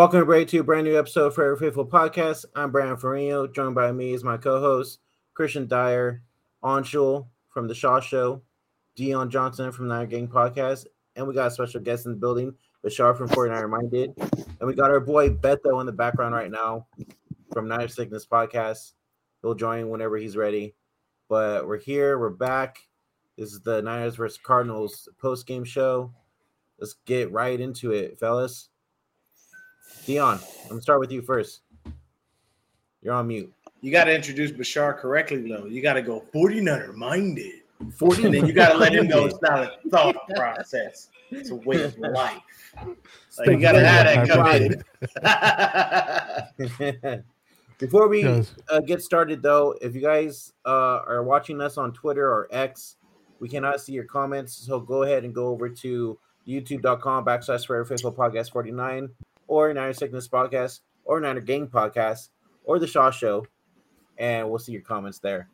Welcome everybody to a brand new episode of Forever Faithful Podcast. I'm Brian Farino. Joined by me is my co-host Christian Dyer, Anshul from the Shaw Show, Deon Johnson from Niner Gang Podcast, and we got a special guest in the building, Bashar from 49er Minded, and we got our boy Beto in the background right now from Niner Sickness Podcast. He'll join whenever he's ready. But we're here, we're back. This is the Niners versus Cardinals post game show. Let's get right into it, fellas. Deon, I'm gonna start with you first. You're on mute. You got to introduce Bashar correctly, though. You got to go 49er minded. 40 and then you got to let him know it's not a thought process. It's a way of life. Like, you got to have that come Before we uh, get started, though, if you guys uh, are watching us on Twitter or X, we cannot see your comments. So go ahead and go over to youtube.com backslash Forever Faithful Podcast 49 or Niner Sickness Podcast or Niner Gang Podcast or The Shaw Show, and we'll see your comments there.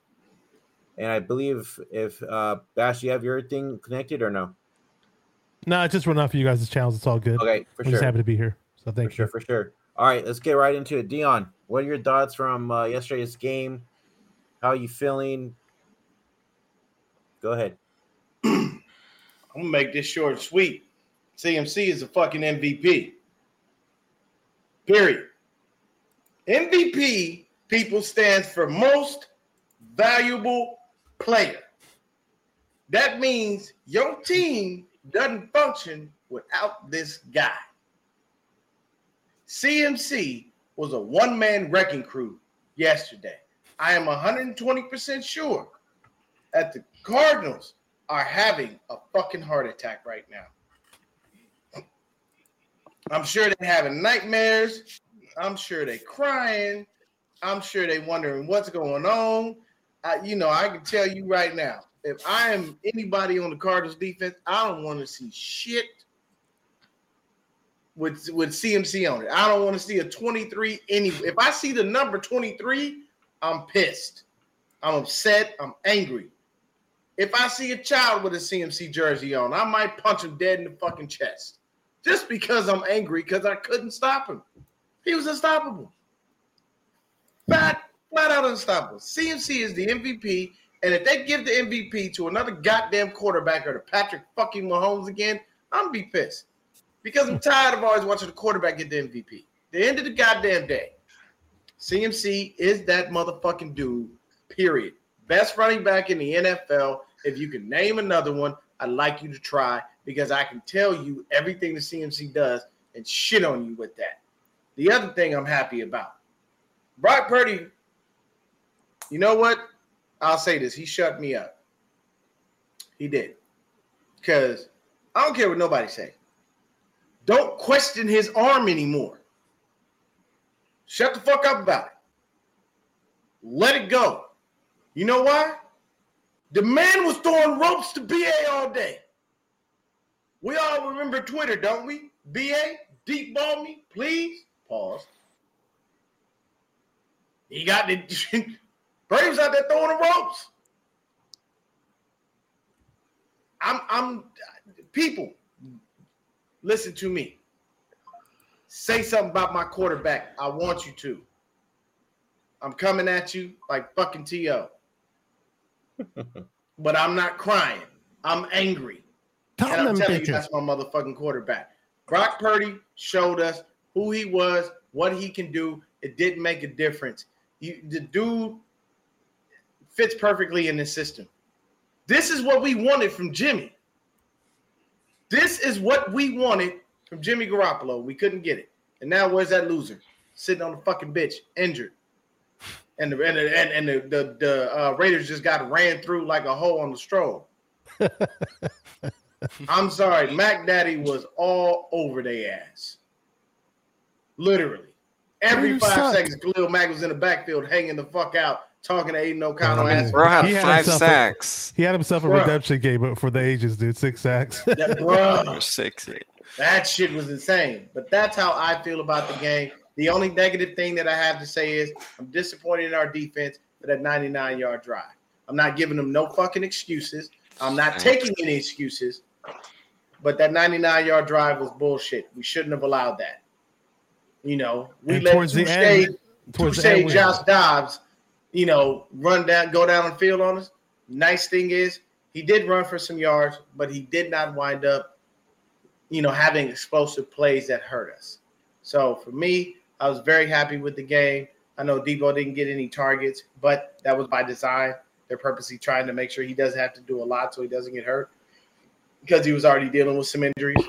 And I believe if uh Bash, you have your thing connected or no? No, I just run off of you guys' channels. It's all good. Okay, for I'm sure. just happy to be here. So thank for you. sure, for sure. All right, let's get right into it. Deon, what are your thoughts from uh, yesterday's game? How are you feeling? Go ahead. I'm gonna make this short and sweet. CMC is a fucking MVP. Period. MVP people stands for most valuable player. That means your team doesn't function without this guy. CMC was a one man wrecking crew yesterday. I am 120% sure that the Cardinals are having a fucking heart attack right now. I'm sure they're having nightmares. I'm sure they're crying. I'm sure they're wondering what's going on. I, you know, I can tell you right now, if I am anybody on the Cardinals defense, I don't want to see shit with with CMC on it. I don't want to see a 23 any. If I see the number 23, I'm pissed. I'm upset. I'm angry. If I see a child with a CMC jersey on, I might punch him dead in the fucking chest. Just because I'm angry because I couldn't stop him. He was unstoppable. Flat, flat out unstoppable. CMC is the MVP. And if they give the MVP to another goddamn quarterback or to Patrick fucking Mahomes again, I'm gonna be pissed. Because I'm tired of always watching the quarterback get the MVP. The end of the goddamn day. CMC is that motherfucking dude, period. Best running back in the NFL. If you can name another one, I'd like you to try because I can tell you everything the CMC does and shit on you with that. The other thing I'm happy about, Brock Purdy, you know what? I'll say this. He shut me up. He did. Because I don't care what nobody say. Don't question his arm anymore. Shut the fuck up about it. Let it go. You know why? The man was throwing ropes to BA all day. We all remember Twitter, don't we? BA, deep ball me, please. Pause. He got the Braves out there throwing the ropes. I'm I'm people listen to me. Say something about my quarterback. I want you to. I'm coming at you like fucking TO. but I'm not crying. I'm angry. Tell and I'm them telling bitches. you, that's my motherfucking quarterback. Brock Purdy showed us who he was, what he can do. It didn't make a difference. You, the dude fits perfectly in this system. This is what we wanted from Jimmy. This is what we wanted from Jimmy Garoppolo. We couldn't get it. And now where's that loser? Sitting on the fucking bitch, injured. And the and the, and, and the, the, the uh, Raiders just got ran through like a hole on the stroll. I'm sorry, Mac Daddy was all over their ass. Literally. Every Raiders five suck. seconds, Khalil Mack was in the backfield hanging the fuck out, talking to Aidan O'Connell. I mean. Bro had He had five himself a- sacks. He had himself a Bruh. redemption game for the ages, dude. Six sacks. That, Or bruh, six. that shit was insane. But that's how I feel about the game. The only negative thing that I have to say is I'm disappointed in our defense for that 99 yard drive. I'm not giving them no fucking excuses. I'm not taking any excuses. But that 99 yard drive was bullshit. We shouldn't have allowed that. You know, we And let towards the end- Towards the end, Josh Dobbs, you know, run down, go down the field on us. Nice thing is he did run for some yards, but he did not wind up, you know, having explosive plays that hurt us. So for me, I was very happy with the game. I know Deebo didn't get any targets, but that was by design. They're purposely trying to make sure he doesn't have to do a lot so he doesn't get hurt because he was already dealing with some injuries.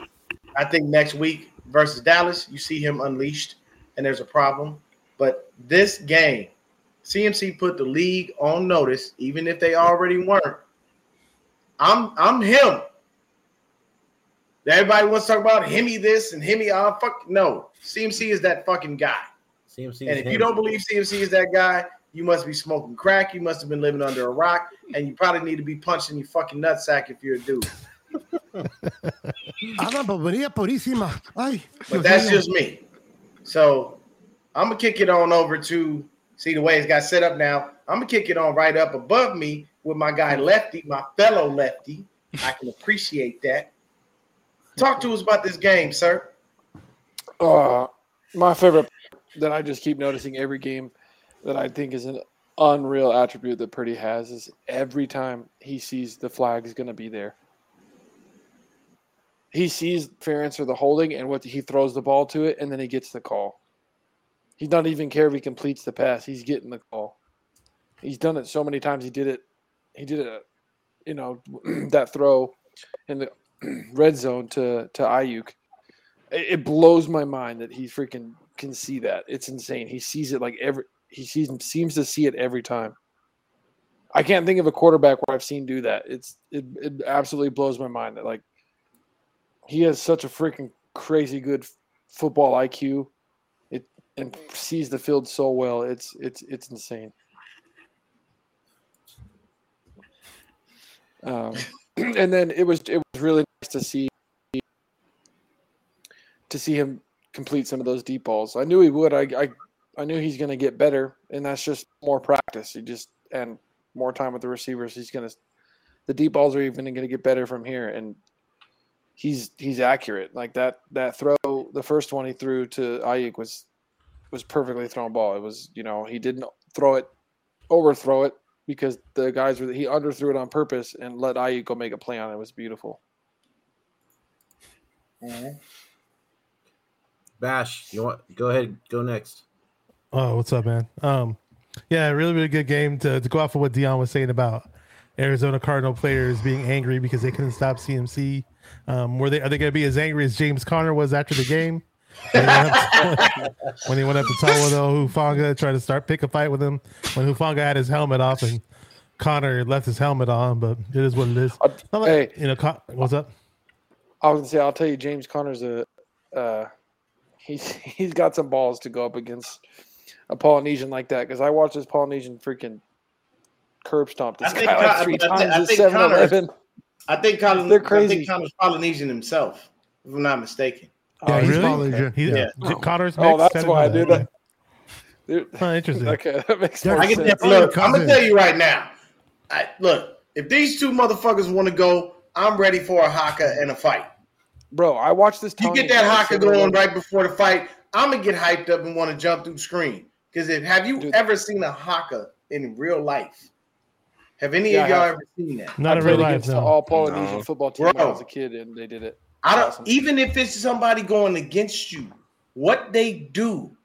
I think next week versus Dallas, you see him unleashed and there's a problem. But this game, CMC put the league on notice, even if they already weren't. I'm I'm him. Everybody wants to talk about Hemi this and Hemi. Uh, fuck no. CMC is that fucking guy. CMC. And if you don't believe CMC is that guy, you must be smoking crack. You must have been living under a rock, and you probably need to be punched in your fucking nutsack if you're a dude. Ava Barbaria Purísima. Ay, But that's mío. just me. So I'm gonna kick it on over to see the way it's got set up now. I'm gonna kick it on right up above me with my guy Lefty, my fellow Lefty. I can appreciate that. Talk to us about this game, sir. Uh, my favorite that I just keep noticing every game that I think is an unreal attribute that Purdy has is every time he sees the flag is going to be there. He sees Ference or the holding, and what he throws the ball to it, and then he gets the call. He doesn't even care if he completes the pass; he's getting the call. He's done it so many times. He did it. He did it. You know that throw in the red zone to to Aiyuk it blows my mind that he freaking can see that. It's insane. He sees it like every he sees seems to see it every time. I can't think of a quarterback where I've seen do that. It's it, it absolutely blows my mind that like he has such a freaking crazy good football IQ. It and sees the field so well. It's it's it's insane. Um, and then it was it was really nice to see to see him complete some of those deep balls. I knew he would. I I, I knew he's going to get better, and that's just more practice. He just and more time with the receivers. He's going to the deep balls are even going to get better from here, and he's he's accurate. Like that that throw, the first one he threw to Aiyuk was was perfectly thrown ball. It was you know he didn't throw it, overthrow it because the guys were he underthrew it on purpose and let Aiyuk go make a play on it. It was beautiful. Bash, you want go ahead, go next. Oh, what's up, man? Um, yeah, really, really good game to, to go off of what Deon was saying about Arizona Cardinal players being angry because they couldn't stop CMC. Um, were they are they going to be as angry as James Conner was after the game? When he went up to, when he went up to Talanoa Hufanga, tried to start pick a fight with him when Hufanga had his helmet off and Conner left his helmet on, but it is what it is. Uh, Not like- hey. you know, Con- what's up? I was gonna say, I'll tell you, James Conner's a uh, he's he's got some balls to go up against a Polynesian like that because I watched this Polynesian freaking curb stomp this I think guy like Con- three I times I at think Seven Eleven. I think Colin, They're crazy. I think Conner's Polynesian himself, if I'm not mistaken. Yeah, oh, he's really? Polynesian. He, Yeah. J- Conner's Oh, next? Oh, that's why I know did that. Dude, Oh, interesting. okay, that makes They're- more I get sense. that. Probably Look, I'm gonna tell you right now. I, look, if these two motherfuckers want to go, I'm ready for a haka and a fight. Bro, I watched this. You get that haka going 7-Eleven. right before the fight. I'm gonna get hyped up and want to jump through the screen. Because if have you Dude. ever seen a haka in real life? Have any Yeah, of y'all ever seen that? Not I in real played life, against the no. all Polynesian No. football team when I Bro. was a kid, and they did it. I don't Awesome. even if it's somebody going against you, what they do,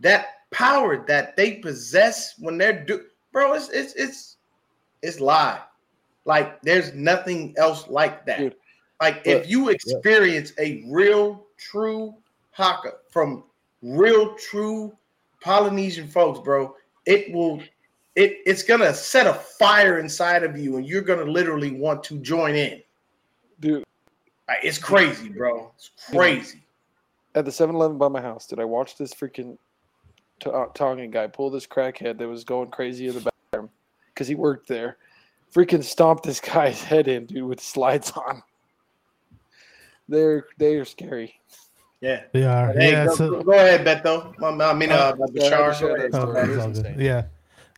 that power that they possess when they're do bro, it's it's it's it's live. Like there's nothing else like that. Dude, like but- if you experience a real true haka from real true Polynesian folks, bro, it will it it's gonna set a fire inside of you and you're gonna literally want to join in. Dude, Like, it's crazy, bro. It's crazy. at the 7-Eleven by my house, did I watch this freaking t- uh, Tongan guy pull this crackhead that was going crazy in the bathroom because he worked there? Freaking stomp this guy's head in, dude, with slides on. They're they are scary. Yeah. They are. Hey, yeah. go, so, go ahead, Beto. I mean, uh, Uh, yeah, Bashar. Bashar, Go ahead. that's Oh, Story it's is all good. insane. Yeah.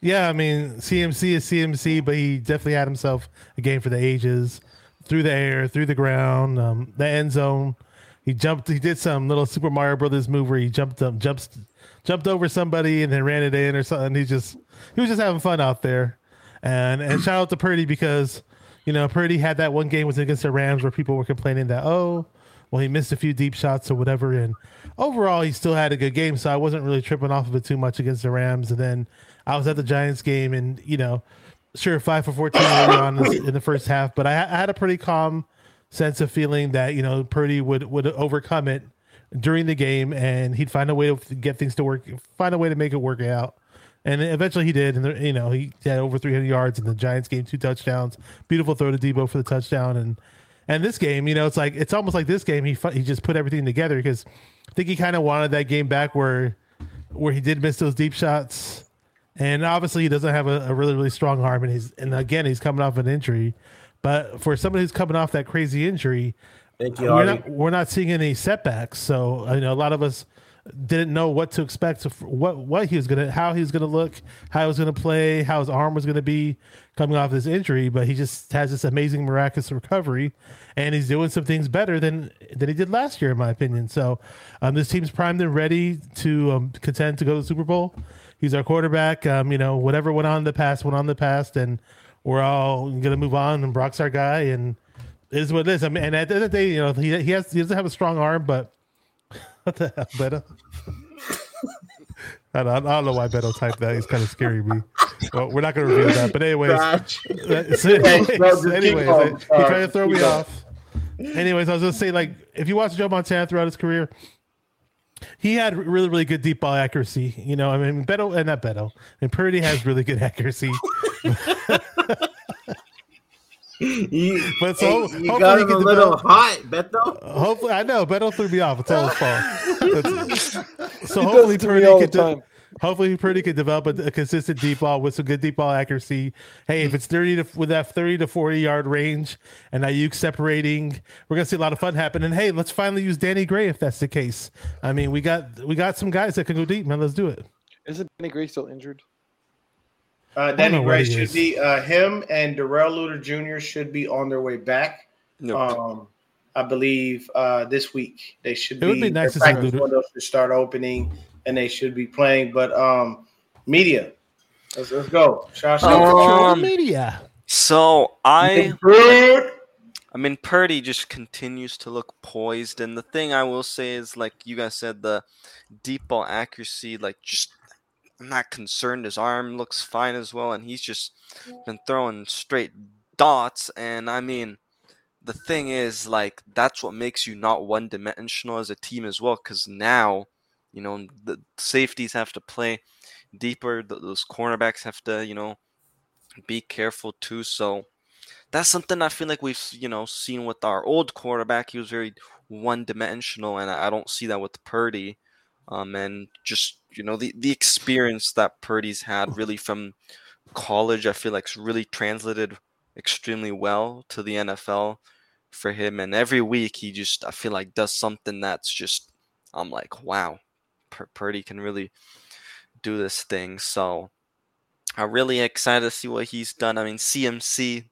Yeah, I mean, CMC is CMC, but he definitely had himself a game for the ages through the air, through the ground, um, the end zone. he jumped. He did some little Super Mario Brothers move where he jumped up, jumps, jumped over somebody and then ran it in or something. He just he was just having fun out there. And and shout out to Purdy because you know Purdy had that one game was against the Rams where people were complaining that oh well he missed a few deep shots or whatever and overall he still had a good game so I wasn't really tripping off of it too much against the Rams and then I was at the Giants game and you know sure five for fourteen on in the first half but I, I had a pretty calm sense of feeling that you know Purdy would would overcome it during the game and he'd find a way to get things to work find a way to make it work out and eventually he did. And you know he had over 300 yards, and the Giants gained two touchdowns. Beautiful throw to Deebo for the touchdown, and and this game, you know, it's like it's almost like this game. He he just put everything together because I think he kind of wanted that game back where where he did miss those deep shots. And obviously, he doesn't have a, a really, really strong arm, and he's and again, he's coming off an injury. But for somebody who's coming off that crazy injury, Thank you, we're not we're not seeing any setbacks. So you know a lot of us didn't know what to expect, what what he was gonna, how he was gonna look, how he was gonna play, how his arm was gonna be coming off this injury. But he just has this amazing miraculous recovery, and he's doing some things better than than he did last year, in my opinion. So um, this team's primed and ready to um, contend to go to the Super Bowl. He's our quarterback. Um, you know, whatever went on in the past went on in the past, and we're all gonna move on. And Brock's our guy, and it is what it is. I mean, and at the end of the day, you know, he he has he doesn't have a strong arm, but what the hell, Beto? I don't, I don't know why Beto typed that. He's kind of scary me. Well, we're not going to reveal that. But anyways, so anyways, no, anyways, he tried to throw me off. Anyways, I was going to say, like, if you watch Joe Montana throughout his career, he had really, really good deep ball accuracy. You know, I mean, Beto and not Beto, and Purdy has really good accuracy. You, But so hey, you hopefully got him can a little develop- hot, Beto. Hopefully, I know Beto threw me off. It's all his fault. It's- so He hopefully does to me Purdy all can the de- time. Hopefully Purdy can develop a, a consistent deep ball with some good deep ball accuracy. Hey, if it's thirty to with that thirty to forty yard range and Aiyuk separating, we're gonna see a lot of fun happen. And hey, let's finally use Danny Gray if that's the case. I mean, we got we got some guys that can go deep, man. Let's do it. Isn't Danny Gray still injured? Uh, Danny Gray should is. be uh, him and Darrell Luter Jr. should be on their way back. No, Um, I believe uh, this week they should It be. would be nice to see Luter. should start opening, and they should be playing. But um, media, let's, let's go. Josh, Um, media. so I I mean, Purdy just continues to look poised, and the thing I will say is, like you guys said, the deep ball accuracy, like just I'm not concerned. His arm looks fine as well, and he's just been throwing straight dots. And I mean, the thing is, like that's what makes you not one dimensional as a team as well, because now, you know, the safeties have to play deeper. th- Those cornerbacks have to, you know, be careful too. So that's something I feel like we've you know seen with our old quarterback. He was very one dimensional, and I don't see that with Purdy. Um, and just you know the the experience that Purdy's had really from college, I feel like's really translated extremely well to the NFL for him. And every week he just I feel like does something that's just I'm like wow, Purdy can really do this thing. So I'm really excited to see what he's done. I mean CMC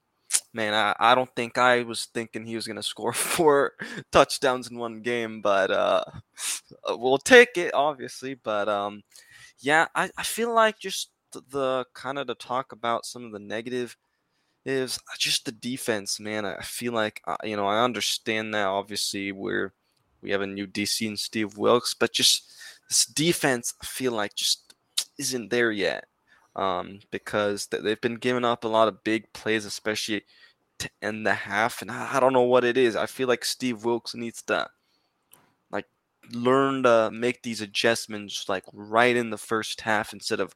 man, I, I don't think I was thinking he was gonna score four touchdowns in one game, but uh, we'll take it, obviously. But um, yeah, I, I feel like just the, the kind of to talk about some of the negative is just the defense, man. I feel like uh, you know I understand that obviously we're we have a new DC and Steve Wilks, but just this defense, I feel like just isn't there yet um, because th- they've been giving up a lot of big plays, especially to end the half. And I, don't know what it is. I feel like Steve Wilks needs to like learn to make these adjustments like right in the first half instead of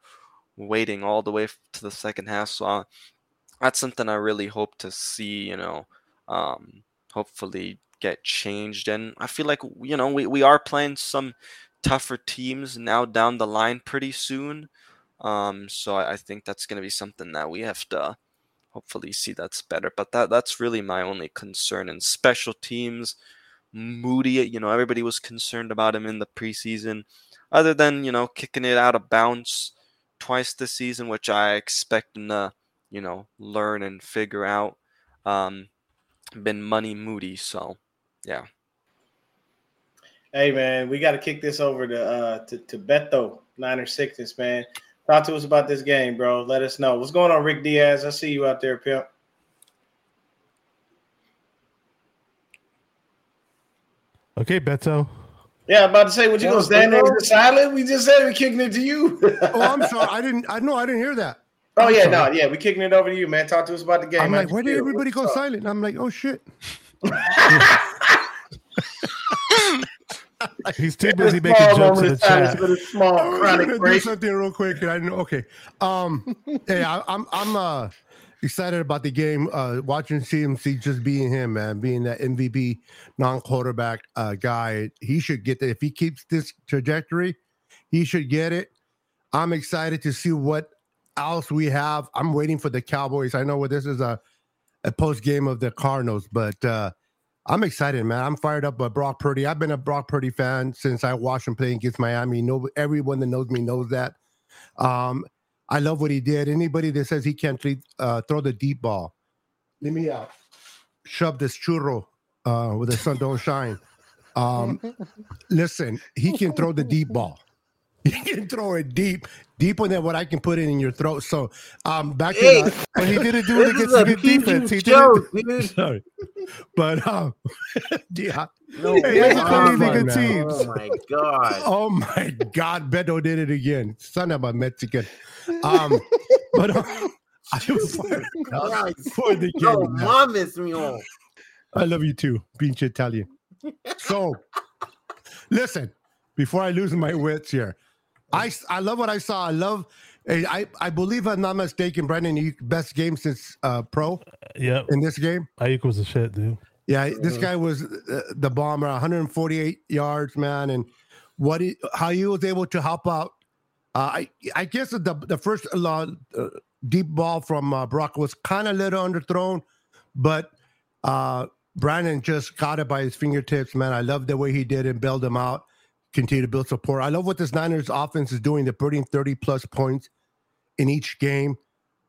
waiting all the way to the second half. So uh, that's something I really hope to see. You know, um, hopefully get changed. And I feel like you know we, we are playing some tougher teams now down the line pretty soon. Um, so I, I think that's going to be something that we have to hopefully see that's better. But that that's really my only concern. And special teams, Moody, you know, everybody was concerned about him in the preseason. Other than you know kicking it out of bounds twice this season, which I expect him to you know learn and figure out. Um, been money Moody, so yeah. Hey man, we got to kick this over to uh to, to Beto, Niner Sickness, man. Talk to us about this game, bro. Let us know. What's going on, Rick Diaz? I see you out there, pimp. Okay, Beto. Yeah, I'm about to say, what you That gonna was stand there Beto? and silent? We just said we're kicking it to you. Oh, I'm sorry. I didn't. I know. I didn't hear that. oh I'm yeah, sorry. no, yeah, We're kicking it over to you, man. Talk to us about the game. I'm like, why did everybody go What's up? silent? I'm like, oh shit. He's too busy making jokes in moment the of silence chat. for the small I was chronic gonna do something real quick, and I didn't. Okay. Um. hey, I, I'm I'm uh excited about the game. Uh, watching CMC just being him, man, being that MVP non-quarterback uh guy. He should get that. If he keeps this trajectory, he should get it. I'm excited to see what else we have. I'm waiting for the Cowboys. I know what this is a a post game of the Cardinals, but uh I'm excited, man. I'm fired up by Brock Purdy. I've been a Brock Purdy fan since I watched him play against Miami. No, everyone that knows me knows that. Um, I love what he did. Anybody that says he can't uh, throw the deep ball, let me out. shove this churro uh, where the sun don't shine. Um, listen, he can throw the deep ball. He can throw it deep, deeper than what I can put it in your throat. So, um, back to Hey, the, But he didn't do it against is a a good defense. He PG did show, it. sorry, but um, yeah. No, Hey, it's come crazy good teams. Oh my god. Oh my God, Beto did it again. Son of a Mexican. Um, but um, I was fired up Christ. for the No game. man. mames, mijo. I love you too, pinche Italian. So, listen, before I lose my wits here, I I love what I saw. I love. I I, I believe I'm not mistaken, Brandon. You best game since uh, pro Yep. in this game. Aiyuk was a shit, dude. Yeah, this guy was uh, the bomber, 148 yards, man, and what he, how he was able to help out. Uh, I I guess the the first uh, uh, deep ball from uh, Brock was kind of little underthrown, but uh, Brandon just got it by his fingertips, man. I love the way he did and bailed him out. Continue to build support. I love what this Niners offense is doing. They're putting 30 plus points in each game.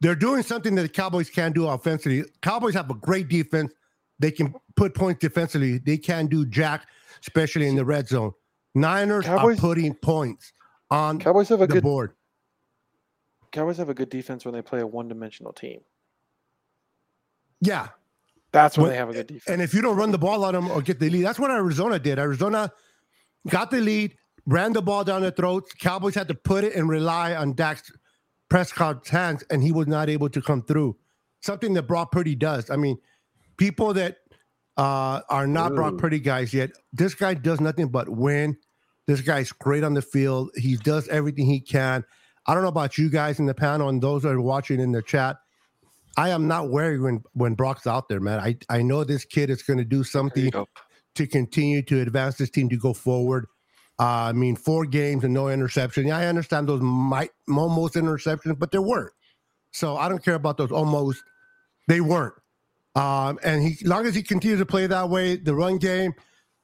They're doing something that the Cowboys can't do offensively. Cowboys have a great defense. They can put points defensively. They can do jack, especially in the red zone. Niners Cowboys- are putting points on Cowboys have a the good board. Cowboys have a good defense when they play a one-dimensional team. Yeah. That's when When- they have a good defense. And if you don't run the ball on them or get the lead, that's what Arizona did. Arizona got the lead, ran the ball down their throat. Cowboys had to put it and rely on Dak Prescott's hands, and he was not able to come through. Something that Brock Purdy does. I mean, people that uh, are not Brock Purdy guys yet, this guy does nothing but win. This guy's great on the field. He does everything he can. I don't know about you guys in the panel and those that are watching in the chat. I am not worried when when Brock's out there, man. I I know this kid is going to do something. To continue to advance this team to go forward. Uh, I mean, four games and no interception. Yeah, I understand those might almost interceptions, but there weren't. So I don't care about those almost. They weren't. Um, and he, long as he continues to play that way, the run game,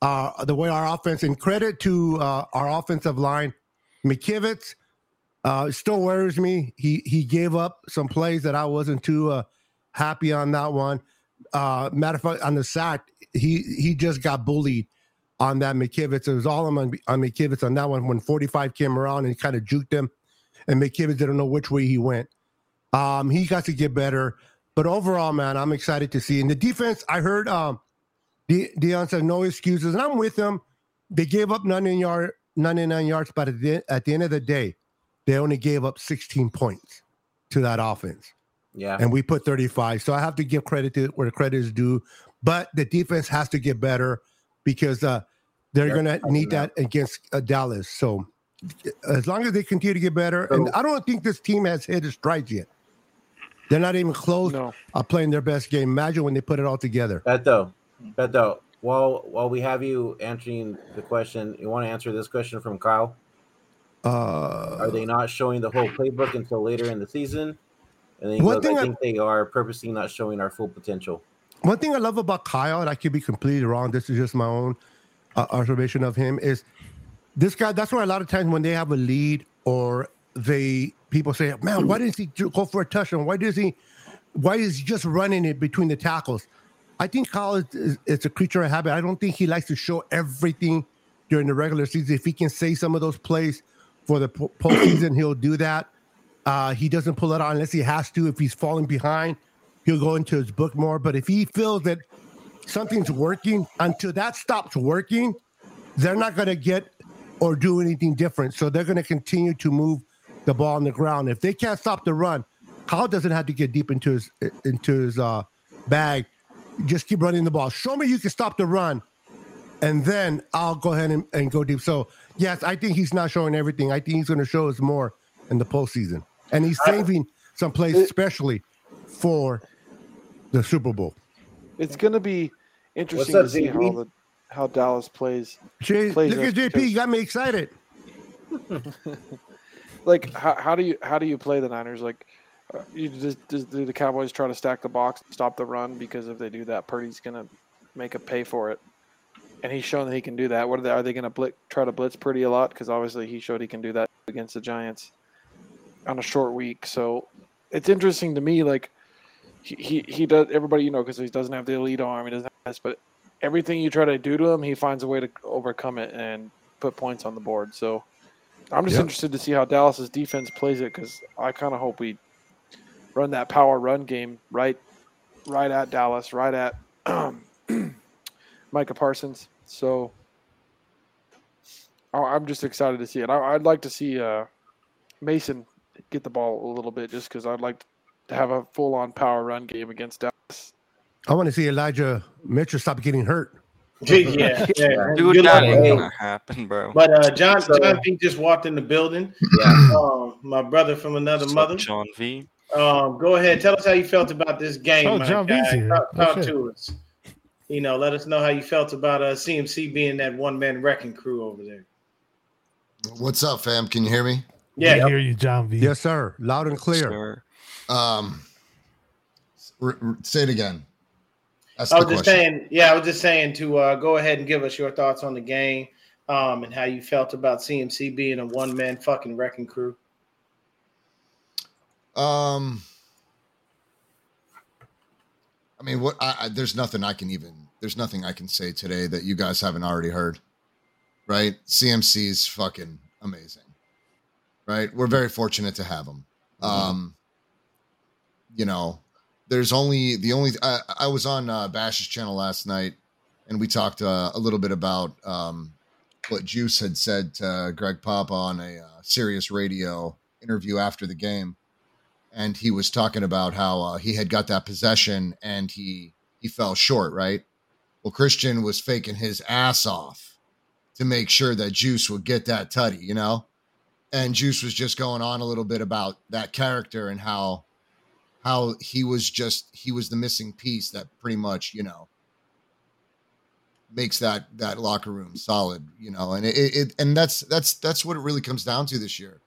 uh, the way our offense, and credit to uh, our offensive line, McKivitz, uh, still worries me. He he gave up some plays that I wasn't too uh, happy on that one. Uh, matter of fact, on the sack, he he just got bullied on that McKivitz. It was all on on McKivitz on that one when 45 came around and kind of juked him, and McKivitz didn't know which way he went. Um, he got to get better, but overall, man, I'm excited to see. And the defense, I heard um, De- Deon said no excuses, and I'm with him. They gave up 99 yard 99 yards, but at the, at the end of the day, they only gave up 16 points to that offense Yeah. and we put 35. So I have to give credit to where the credit is due. But the defense has to get better because uh, they're They're going to need that against uh, Dallas. So as long as they continue to get better, and I don't think this team has hit its strides yet. They're not even close No. uh, playing their best game. Imagine when they put it all together. Beto, Beto, while while we have you answering the question, you want to answer this question from Kyle? Uh, Are they not showing the whole playbook until later in the season? And then One goes, thing I I- think they are purposely not showing our full potential. One thing I love about Kyle, and I could be completely wrong. This is just my own uh, observation of him. Is this guy? That's why a lot of times when they have a lead or they people say, "Man, why didn't he go for a touchdown? Why does he? Why is he just running it between the tackles?" I think Kyle is, is it's a creature of habit. I don't think he likes to show everything during the regular season. If he can say some of those plays for the postseason, he'll do that. Uh, he doesn't pull it out unless he has to. If he's falling behind, he'll go into his book more. But if he feels that something's working, until that stops working, they're not going to get or do anything different. So they're going to continue to move the ball on the ground. If they can't stop the run, Kyle doesn't have to get deep into his into his uh, bag. Just keep running the ball. Show me you can stop the run, and then I'll go ahead and, and go deep. So yes, I think he's not showing everything. I think he's going to show us more in the postseason, and he's saving some plays especially for the Super Bowl. It's going to be interesting up, to see how the how Dallas plays. Jay, Plays look at JP, because- you got me excited. Like how, how do you how do you play the Niners? Like uh, you just, just do the Cowboys try to stack the box, stop the run because if they do that, Purdy's going to make a pay for it. And he's shown that he can do that. What are they? Are they going to try to blitz Purdy a lot? Because obviously he showed he can do that against the Giants on a short week. So it's interesting to me. Like he he, he does everybody you know because he doesn't have the elite arm. He doesn't have this, but everything you try to do to him, he finds a way to overcome it and put points on the board. So I'm just Yep. interested to see how Dallas's defense plays it because I kind of hope we run that power run game right, right at Dallas, right at Micah Parsons. So I- I'm just excited to see it. I- I'd like to see uh, Mason get the ball a little bit just because I'd like to have a full on power run game against Dallas. I want to see Elijah Mitchell stop getting hurt. yeah, yeah. Dude, Good that ain't gonna happen, bro. But uh, John So- John P just walked in the building. Yeah. Um, my brother from another What's up, mother. John V. Um, go ahead, tell us how you felt about this game. Oh, John guy. V's here. Talk, talk to us. You know, let us know how you felt about uh, CMC being that one man wrecking crew over there. What's up, fam? Can you hear me? Yeah, Yeah, I hear you, John V. Yes, sir. Loud and clear. Sir. Um, r- r- say it again. That's I was just question. saying. Yeah, I was just saying to uh, go ahead and give us your thoughts on the game um, and how you felt about CMC being a one man fucking wrecking crew. Um, I mean, what? I, I, there's nothing I can even. There's nothing I can say today that you guys haven't already heard. Right? CMC is fucking amazing. Right? We're very fortunate to have him. Um, you know, there's only the only. I, I was on uh, Bash's channel last night, and we talked uh, a little bit about um, what Juice had said to Greg Papa on a uh, Sirius Radio interview after the game and he was talking about how uh, he had got that possession and he he fell short right well christian was faking his ass off to make sure that juice would get that tutty you know and juice was just going on a little bit about that character and how how he was just he was the missing piece that pretty much you know makes that that locker room solid you know and it, it and that's that's that's what it really comes down to this year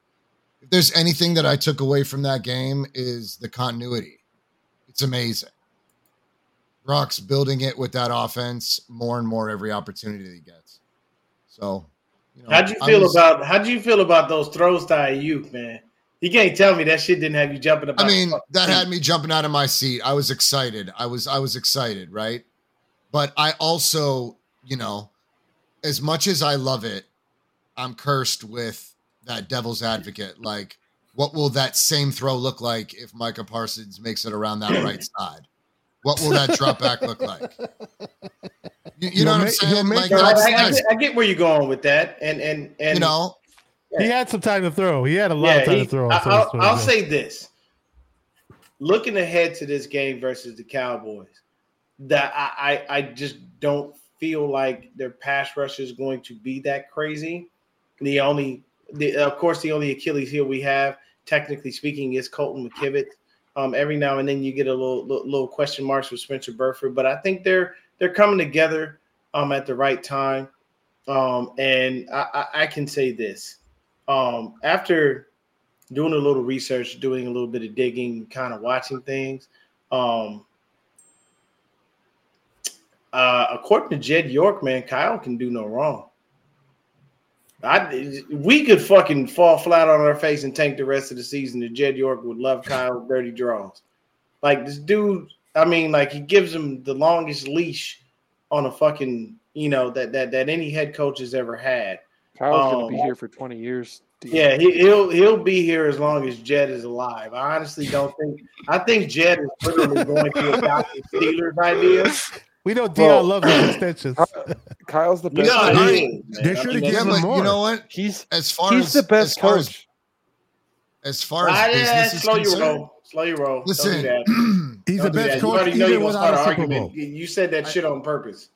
if there's anything that I took away from that game is the continuity. It's amazing. Brock's building it with that offense more and more every opportunity he gets. So, you know, How'd you feel about how'd you feel about those throws to Aiyuk, man? You can't tell me that shit didn't have you jumping about. I mean, that seat. had me jumping out of my seat. I was excited. I was I was excited, right? But I also, you know, as much as I love it, I'm cursed with that devil's advocate. Like, what will that same throw look like if Micah Parsons makes it around that right side? What will that drop back look like? You, you know He'll what I'm saying? make Like, No, I, that's, I get, I get where you're going with that, and and and you know, He had some time to throw. He had a lot yeah, of time he- to throw. I, I'll, it's- I'll say this: looking ahead to this game versus the Cowboys, that I, I I just don't feel like their pass rush is going to be that crazy. The only, the, of course, the only Achilles heel we have, technically speaking, is Colton McKivitz. Um, every now and then you get a little, little little question marks with Spencer Burford, but I think they're they're coming together um, at the right time. Um, and I, I, can say this: um, after doing a little research, doing a little bit of digging, kind of watching things. Um, uh, according to Jed York, man, Kyle can do no wrong. I we could fucking fall flat on our face and tank the rest of the season. And Jed York would love Kyle's dirty draws. Like this dude, I mean, like he gives him the longest leash on a fucking you know, that that that any head coach has ever had. Kyle's gonna be Um, here for 20 years. Yeah, he, he'll he'll be here as long as Jed is alive. I honestly don't think. I think Jed is literally going to adopt the Steelers idea. We know Deon Well- loves those extensions. Kyle's the You best. know, coach. I- he they should've given him more. you know what? He's As far he's as the best as far as, coach. as far as Ah, business yeah, is slow your roll. Slow your roll. Don't do listen. that. He's Don't the best You coach already know even you're gonna start without an a Super argument. Bowl. You- You said that shit on purpose.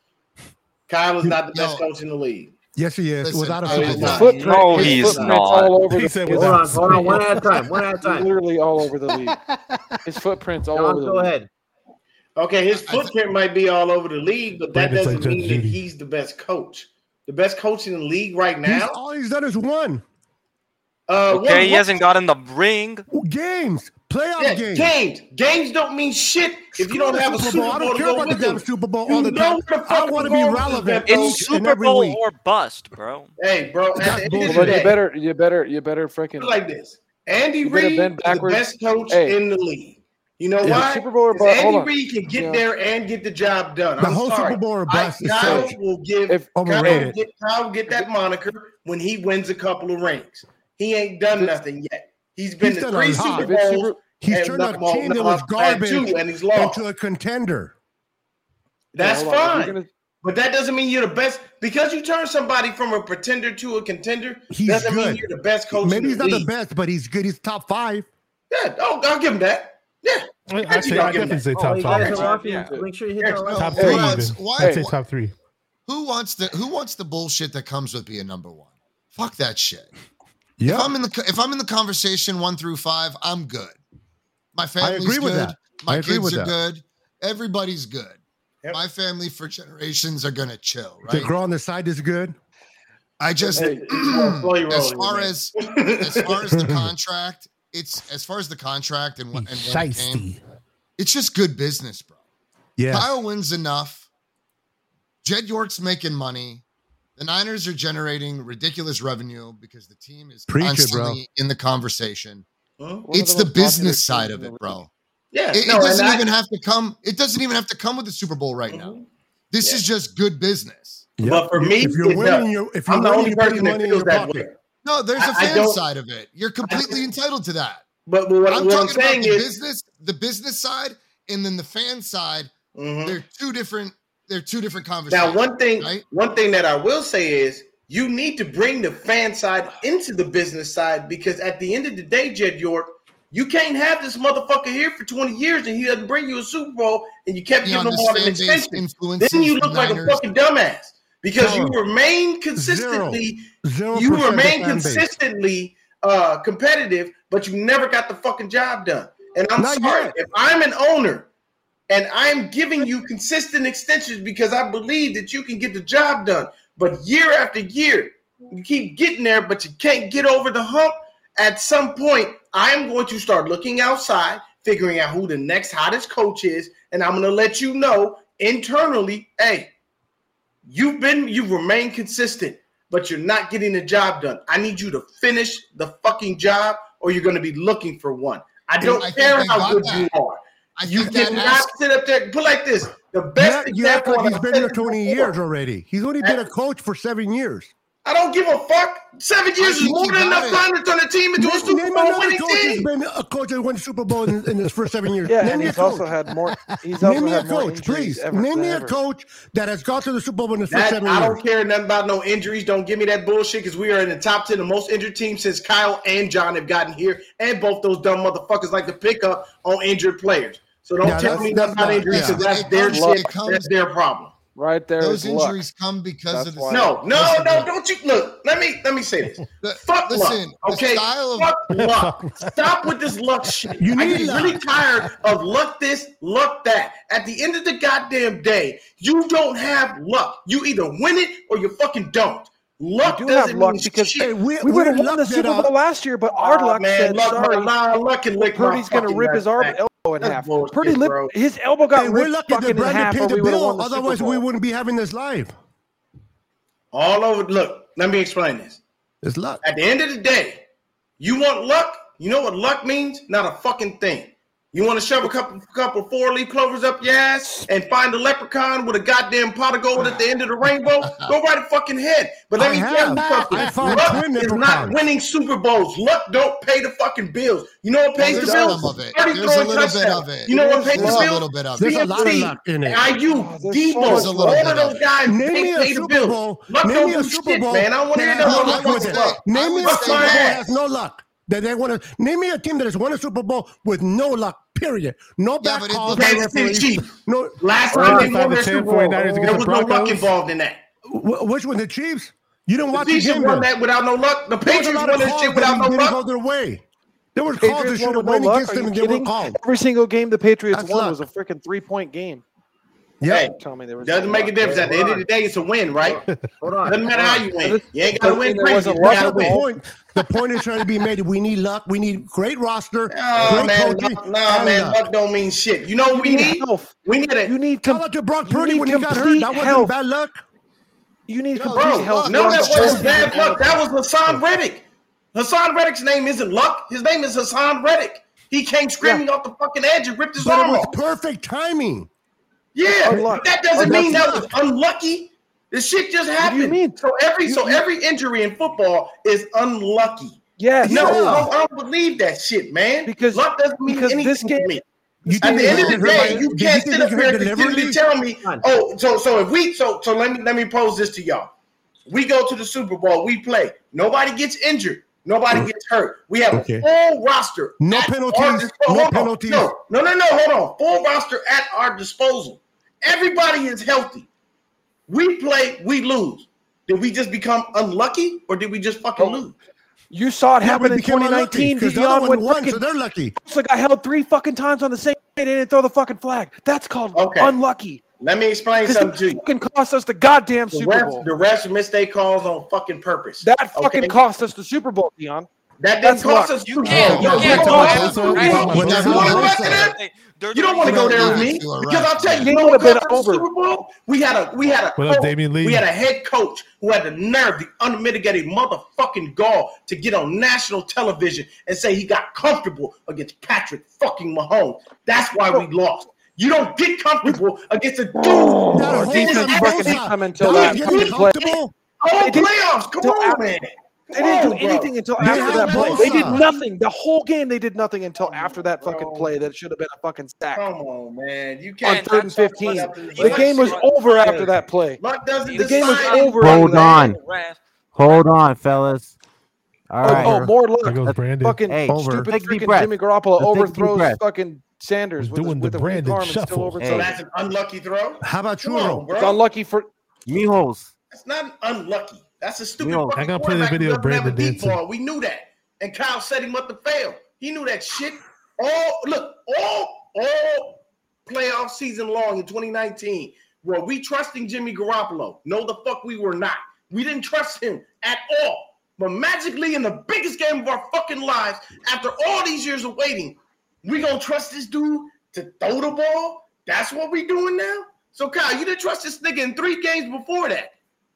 Kyle is not the best No. coach in the league. Yes, he is. Listen, without a I- Super he's Bowl. not. footprint, No, his he's not. all over He the said. Hold on, hold on, one at a time. One at a He's time. literally all over the league. His footprint's all John, over the go league. ahead. Okay, his footprint might be all over the league, but that doesn't Judge mean that Judy. he's the best coach. The best coach in the league right He's, now. all he's done is won Uh, Okay, what- he what- hasn't gotten the ring. games, playoff Yeah, games. games. Games don't mean shit if you don't Screw have a Super Bowl. I don't to care go about the with damn. Super Bowl You all the know time. where the I want to be relevant. man. It's Bro, Super Bowl week. or bust, bro. Hey, bro, at That's the end of bullshit. the But you better, you better, you better freaking. like this. Andy Reid is the best coach Hey. in the league. You know Yeah. why? Super Bowl or bust. Andy. Reid can get Yeah. there and get the job done. The I'm whole sorry. Super Bowl or I, bust is Kyle fake. will give If- Kyle will Overrated. get, Kyle will get that moniker when he wins a couple of rings. He ain't done nothing yet. He's been He's three a. Super If Bowls. Super, He's turned a team that was garbage two, and he's lost. into a contender. That's hold on, if fine. gonna- But that doesn't mean you're the best because you turn somebody from a pretender to a contender. He's doesn't mean good. you're the best coach. Maybe in he's the not the best, but he's good. He's top five. Yeah, oh, I'll give him that. Yeah, I, you I'd say, I giving definitely say Oh, top you guys five. are laughing. Yeah. Make sure you hit Yeah. the Top three, wants- why- I'd say top three. Who wants the Who wants the bullshit that comes with being number one? Fuck that shit. Yeah. If I'm in the if I'm in the conversation one through five, I'm good. My family's I agree good. with that. My I agree kids with are that. good. Everybody's good. Yep. My family for generations are gonna chill, The right? girl on the side is good. I just Hey, well, slow your as far as as far as the contract, it's as far as the contract and what and when it came, it's just good business, bro. Yeah. Kyle wins enough. Jed York's making money. The Niners are generating ridiculous revenue because the team is Preach it, constantly in the conversation. Huh? it's the the business side of it, bro. Yeah, It, it no, and doesn't I- even have to come. It doesn't even have to come with the Super Bowl right now. Mhm. This Yeah. is just good business. Yep. But for me, if you're it winning, does. you if you're I'm the winning, only putting person that money in feels your that pocket. way. No, there's a I- I fan don't- side of it. You're completely entitled to that. But, but what, I'm what I'm talking about saying the is, business, the business side, and then the fan side. Mhm. They're two different. They're two different conversations. now one thing, right? one thing that I will say is, you need to bring the fan side into the business side because at the end of the day, Jed York, you can't have this motherfucker here for 20 years and he doesn't bring you a Super Bowl and you kept Beyond giving him this all an fan extension. Then you look like a fucking dumbass because Tell you remain consistently Zero you remain consistently uh, competitive, but you never got the fucking job done. And I'm Not sorry, yet. if I'm an owner and I'm giving you consistent extensions because I believe that you can get the job done, but year after year, you keep getting there, but you can't get over the hump. At some point, I'm going to start looking outside, figuring out who the next hottest coach is, and I'm going to let you know internally, hey, You've been, you've remained consistent, but you're not getting the job done. I need you to finish the fucking job, or you're going to be looking for one. I don't I care how good that. you are. I You think that cannot has, sit up there. Put like this: the best you act example. like and he's I've been here 20 before. years already. He's only been a eh. coach for seven years. I don't give a fuck. Seven years is more than enough time to turn a team into a Super Bowl another winning coach that's team. been a coach that won Super Bowl in, in his first seven years. Yeah, name and me a he's also coach. had more. He's also Name me a coach, please. ever Name than me a coach that has gone to the Super Bowl in his first seven I years. I don't care nothing about no injuries. Don't give me that bullshit because we are in the top 10 of most injured teams since Kyle and John have gotten here. And both those dumb motherfuckers like to pick up on injured players. So don't Yeah, tell me that's nothing about not- injuries yeah. because that's It their comes- shit. comes- That's their problem. Right there those is luck. injuries come because That's of the why- No, no, listen, no, don't you look. Let me let me say this. the- Fuck listen, luck. Okay. style of- Fuck luck. Stop with this luck shit. You I get luck. really tired of luck this, luck that. At the end of the goddamn day, you don't have luck. You either win it or you fucking don't. Luck You do have doesn't luck mean because- shit. Hey, we, We would have won the Super out. Bowl last year, but our Aw, luck man, said luck, sorry. Nah, luck can lick my Purdy's going to rip his arm back. elbow in That's half. bullshit, Purdy lip, bro. his elbow got Hey, we're lucky fucking that Brandon paid the we would have bill. the Otherwise, we wouldn't be having this live. All over. Look, let me explain this. It's luck. At the end of the day, you want luck? You know what luck means? Not a fucking thing. You want to shove a couple couple four leaf clovers up your ass and find a leprechaun with a goddamn pot of gold at the end of the rainbow? Go right fucking head. But let I me tell you something. Luck is not winning Super Bowls. Luck don't pay the fucking bills. You know what pays well, the bills? Of it. There's a little touchdown. bit of it. You know there's what pays the bills? Bit of it. There's a lot of luck in it. IU, oh, Deebo, all of those guys name pay, pay the bills. Luck name don't do shit, man. I don't want to hear no luck. Name me a Super Bowl has no luck. That they want to name me a team that has won a Super Bowl with no luck. Period. No yeah, back calls. No referees. No. Last time they won the Super Bowl, there was no luck involved in that. W- which one? The Chiefs. You didn't watch Chiefs the game. Won that without no luck. The Patriots won this shit without no luck. Their way. There were calls that should have went against them and they were called. Every single game the Patriots That's won luck. was a freaking three point game. Yeah, hey, tell me there was doesn't make a difference. At the end of the day, it's a win, right? Hold on, doesn't matter how you win. You ain't got to win. Crazy. You gotta the win. Point, the point is trying to be made. We need luck. We need great roster. No, great man, coaching, luck, no, man, luck. luck don't mean shit. You know what we need? Health. We need it. You need. Com- How to Brock Purdy when he got hurt? That wasn't bad luck. You need no, help. No, that wasn't bad luck. That was Haason Reddick. Haason Reddick's name isn't luck. His name is Haason Reddick. He came screaming off the fucking edge and ripped his but arm it was off. Perfect timing. Yeah, Unluck- that doesn't mean that was unlucky. This shit just happened. So every you so mean? every injury in football is unlucky. Yes. No, yeah. I, don't, I, don't, believe that shit, man. Because luck doesn't mean because anything this game, to me. You At the end of the day, you can't sit up here and tell me, oh, so so if we so so let me let me pose this to y'all. We go to the Super Bowl, we play. Nobody gets injured. Nobody gets hurt. We have okay. a full roster. No penalties. Our, no penalties. No, no, no, no. Hold on. Full roster at our disposal everybody is healthy. We play, we lose. Did we just become unlucky, or did we just fucking oh. lose? You saw it yeah, happen in 2019. Because the one fucking, so they're lucky. It's like I held three fucking times on the same day. They didn't throw the fucking flag. That's called okay. unlucky. Let me explain something to you. Fucking cost us the goddamn the Super Bowl. The refs mistake calls on fucking purpose. That fucking okay? cost us the Super Bowl, Deon. That didn't cost us. You can't. You can't go there. You don't want to go there with me because I'll tell you. You know what? Over Super Bowl, we had a we had a we had a head coach who had the nerve, the unmitigated motherfucking gall, to get on national television and say he got comfortable against Patrick fucking Mahomes. That's why we lost. You don't get comfortable against a dude. Oh, defense working come until that. Comfortable. Whole playoffs. Come on, man. They didn't do anything until after that play. They did nothing. The whole game, they did nothing until after that fucking play that should have been a fucking sack. Come on, man. You can't. On third and 15. The game was over after that play. The game was over. Hold on. Hold on, fellas. All oh, right. oh, oh, more luck. That Brandon. Fucking hey, stupid freaking Jimmy Garoppolo the overthrows fucking Sanders with, doing his, with the Brandon arm shuffle. Still over hey. So that's an unlucky throw. How about you? It's unlucky for Mijos. It's not unlucky. That's a stupid. Yo, I gotta play the video. Brandon. We knew that, and Kyle set him up to fail. He knew that shit. All look, all all playoff season long in 2019. Were we trusting Jimmy Garoppolo? No, the fuck we were not. We didn't trust him at all. But magically, in the biggest game of our fucking lives, after all these years of waiting, we gonna trust this dude to throw the ball? That's what we doing now. So Kyle, you didn't trust this nigga in three games before that.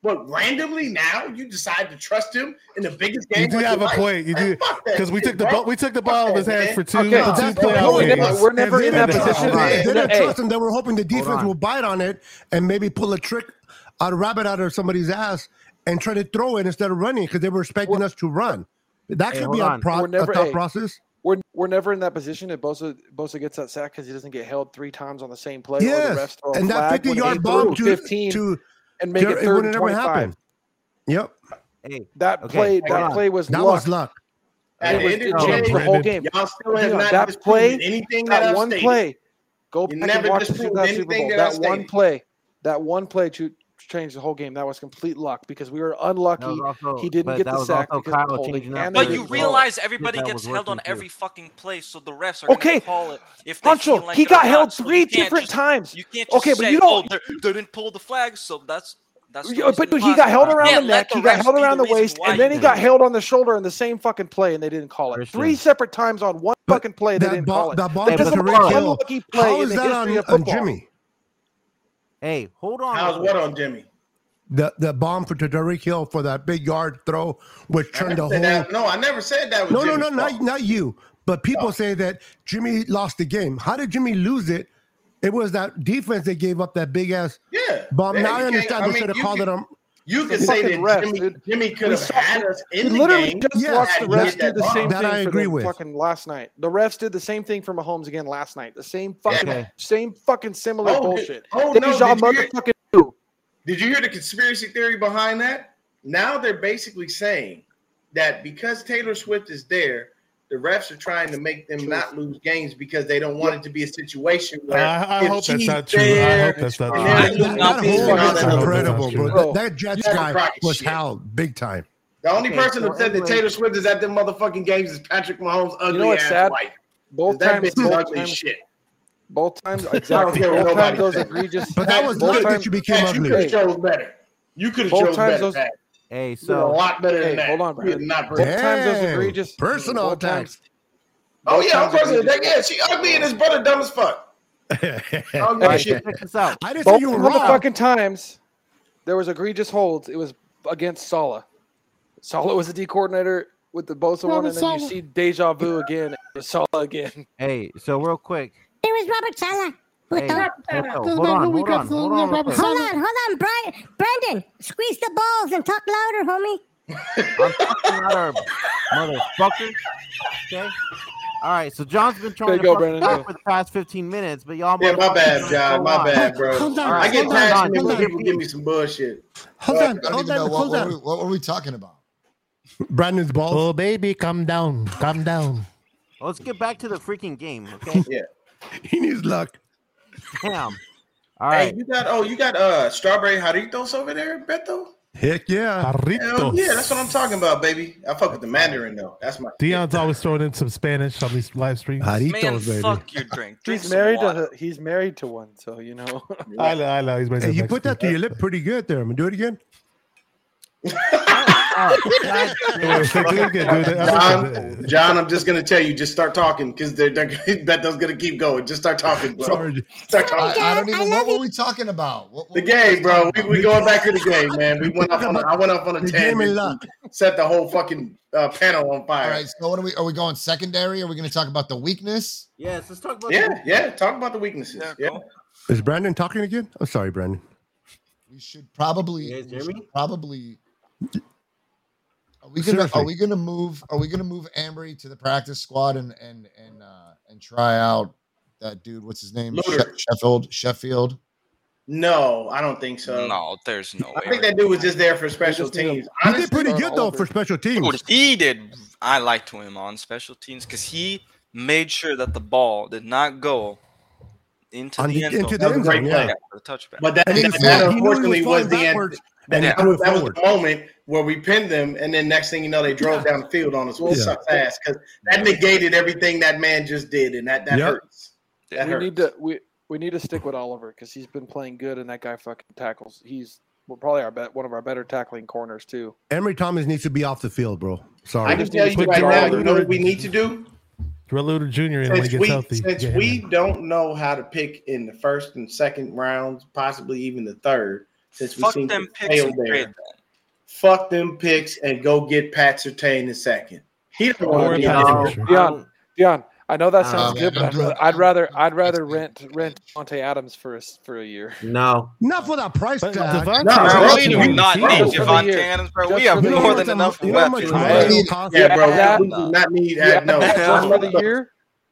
But randomly now you decide to trust him in the biggest game. You do have a life. point. You do because we took the ball. We took the ball out of his hands for two. Okay. two point. We're never in that position. They didn't trust him. Then we're hoping the defense will bite on it and maybe pull a trick, a rabbit out of somebody's ass and try to throw it instead of running because they were expecting we're, us to run. That hey, could be a, pro- never, a thought hey, process. We're, we're never in that position if Bosa Bosa gets that sack because he doesn't get held three times on the same play. Yes, and that fifty yard bomb to, 15. to and make there, it third it and twenty-five. Yep. Hey, that okay. play, that on. play was that luck. was luck. At it was, end of the whole game. Y'all still have you know, not that play, anything that, that one stated. play. Go back and watch that, that one play. That one play, changed the whole game. That was complete luck because we were unlucky. Also, he didn't get the sack the But you realize everybody gets held on too. every fucking play, so the refs are okay. call it. If Pancho, like he got held not, three so different just, times. You can't okay, but say, you don't. Oh, they didn't pull the flag, so that's yeah, but, but he got held around the neck, the he got held around the, the waist, and then he got held on the shoulder in the same fucking play, and they didn't call it. Three separate times on one but fucking play, they didn't ball, call it. That, ball that is a unlucky play How in is the that on, of football. Jimmy? Hey, hold on. How's real what on Jimmy? The the bomb for to Tyreek Hill for that big yard throw, which turned the whole. that- No, I never said that was No, no, Jimmy's no, not not you. But people say that Jimmy lost the game. How did Jimmy lose it? It was that defense that gave up that big ass Yeah. bomb. Yeah, now I you can't- understand I they mean, should have called can- it. Um, You could say that refs, Jimmy. Jimmy could have saw- had us in the literally game. just Yeah, watched the refs get did the that same That thing I for agree them with. fucking last night. The refs did the same thing for Mahomes again last night. The same fucking Okay. same fucking similar Oh, bullshit. oh, no, Deja did you hear- Did you hear the conspiracy theory behind that? Now they're basically saying that because Taylor Swift is there, the refs are trying to make them not lose games because they don't want it to be a situation where I, I hope that's not true. I hope that's not true. they're I not that think games whole and all is that other incredible, bro. Bro, That, that Jets that's guy was shit. held big time. The only Okay, person so that said that Taylor Swift is at them motherfucking games is Patrick Mahomes' ugly know what's ass sad? wife. Both That times, bitch is both ugly as times, shit. both times, I don't exactly. care what Both times those egregious. But that was both good that you became Pat, you could have chose better. You could have chose better. Those- Pat. Hey, You did a lot better Hey, than that. hold on, bro. Brad. not Both bring- times those Damn. egregious. Personal oh, both attacks. times- Oh yeah, I'm course. egregious. That, yeah, she ugly and his brother dumb as fuck. I don't give a Right. shit. check this out. I didn't say Both you were wrong. motherfucking times there was egregious holds. It was against Saleh. Saleh was the D coordinator with the Bosa one, and then you see deja vu again. It was Saleh again. Hey, so real quick. It was Robert Saleh. Who Hey, thought- hey, so, Doesn't hold on, hold on, hold on. real Robert quick. Hold on, hold on, Brian. Brendan, squeeze the balls and talk louder, homie. I'm fucking out our motherfucker. Okay. All right, so John's been trying There to you go, fuck Brandon, me up go. for the past 15 minutes, but y'all. Yeah, my bad, John. My on. bad, bro. Hold on, I get hold on, passionate hold when on. people give me some bullshit. Hold on, I don't hold on, what, hold what, were we, on. what were we talking about. Brandon's balls. Oh, baby, calm down. Calm down. Let's get back to the freaking game, okay? Yeah. He needs luck. Damn. All Hey, right. you got oh, you got uh strawberry jarritos over there, Beto? Heck yeah. Hell yeah, that's what I'm talking about, baby. I fuck with the Mandarin though. That's my Deon's always throwing in some Spanish on these live streams. I Man, baby. fuck your drink. Drink He's married water. to he's married to one, so you know. I know, I know. He's Hey, you put that to your lip pretty good there. I'm gonna do it again. John, John, I'm just gonna tell you, just start talking because they're, they're Beto's gonna keep going. Just start talking, bro. Sorry. Start I, talking. I don't I even. love What were you. we talking about? What, what The game, bro. We, about? we going back to the game, man. We went off on. A, I went off on a The game tangent. Set the whole fucking uh, panel on fire. right. So what are we? Are we going secondary? Are we going to talk about the weakness? Yes, let's talk about Yeah, the- yeah. Talk about the weaknesses. Yeah, Yeah. Is Brandon talking again? I'm sorry, Brandon. We should probably. You guys we hear should me? Probably. Are we gonna? Seriously. Are we gonna move? Are we gonna move Ambry to the practice squad and and and uh and try out that dude? What's his name? She- Sheffield. Sheffield. No, I don't think so. No, there's no I way. think that dude was just there for special just need a- teams. He Honestly, did pretty good though for special teams. Dude, he did. I liked him on special teams because he made sure that the ball did not go into On the the- end into zone. the That was a end great zone, play. yeah. for the touchback. but that, And he that, was that falling- he knew he unfortunately was was the falling end. backwards, That, and he that was, that was the moment where we pinned them, and then next thing you know, they drove down the field on us. We Yeah. sucked ass because that negated everything that man just did, and that that Yep. hurts. That we hurts. need to we we need to stick with Oliver because he's been playing good and that guy fucking tackles. He's well, probably our bet one of our better tackling corners too. Ambry Thomas needs to be off the field, bro. Sorry, I can tell you right now, you know what we need to do? Darrell Luter Jr. in when he Since gets we healthy. since Get we don't know how to pick in the first and second rounds, possibly even the third, since we Fuck seem them to picks fail and trade there. them. Fuck them picks and go get Pat Surtain in second. He don't Don't want to be about on. it. Sure. Deon, Deon, I know that sounds man, good, but I'm I'd rather I'd rather I'd rather rent rent Monte Adams for a s- for a year. No. Not for that price But tag. Davante No, Bro, bro, we do not bro, need just for the Davante. Adams, bro. Just We have more than enough You know how much weapons. money Hey. it'll need- cost? Yeah, bro. We do not need. Yeah, Uh, no, for the year.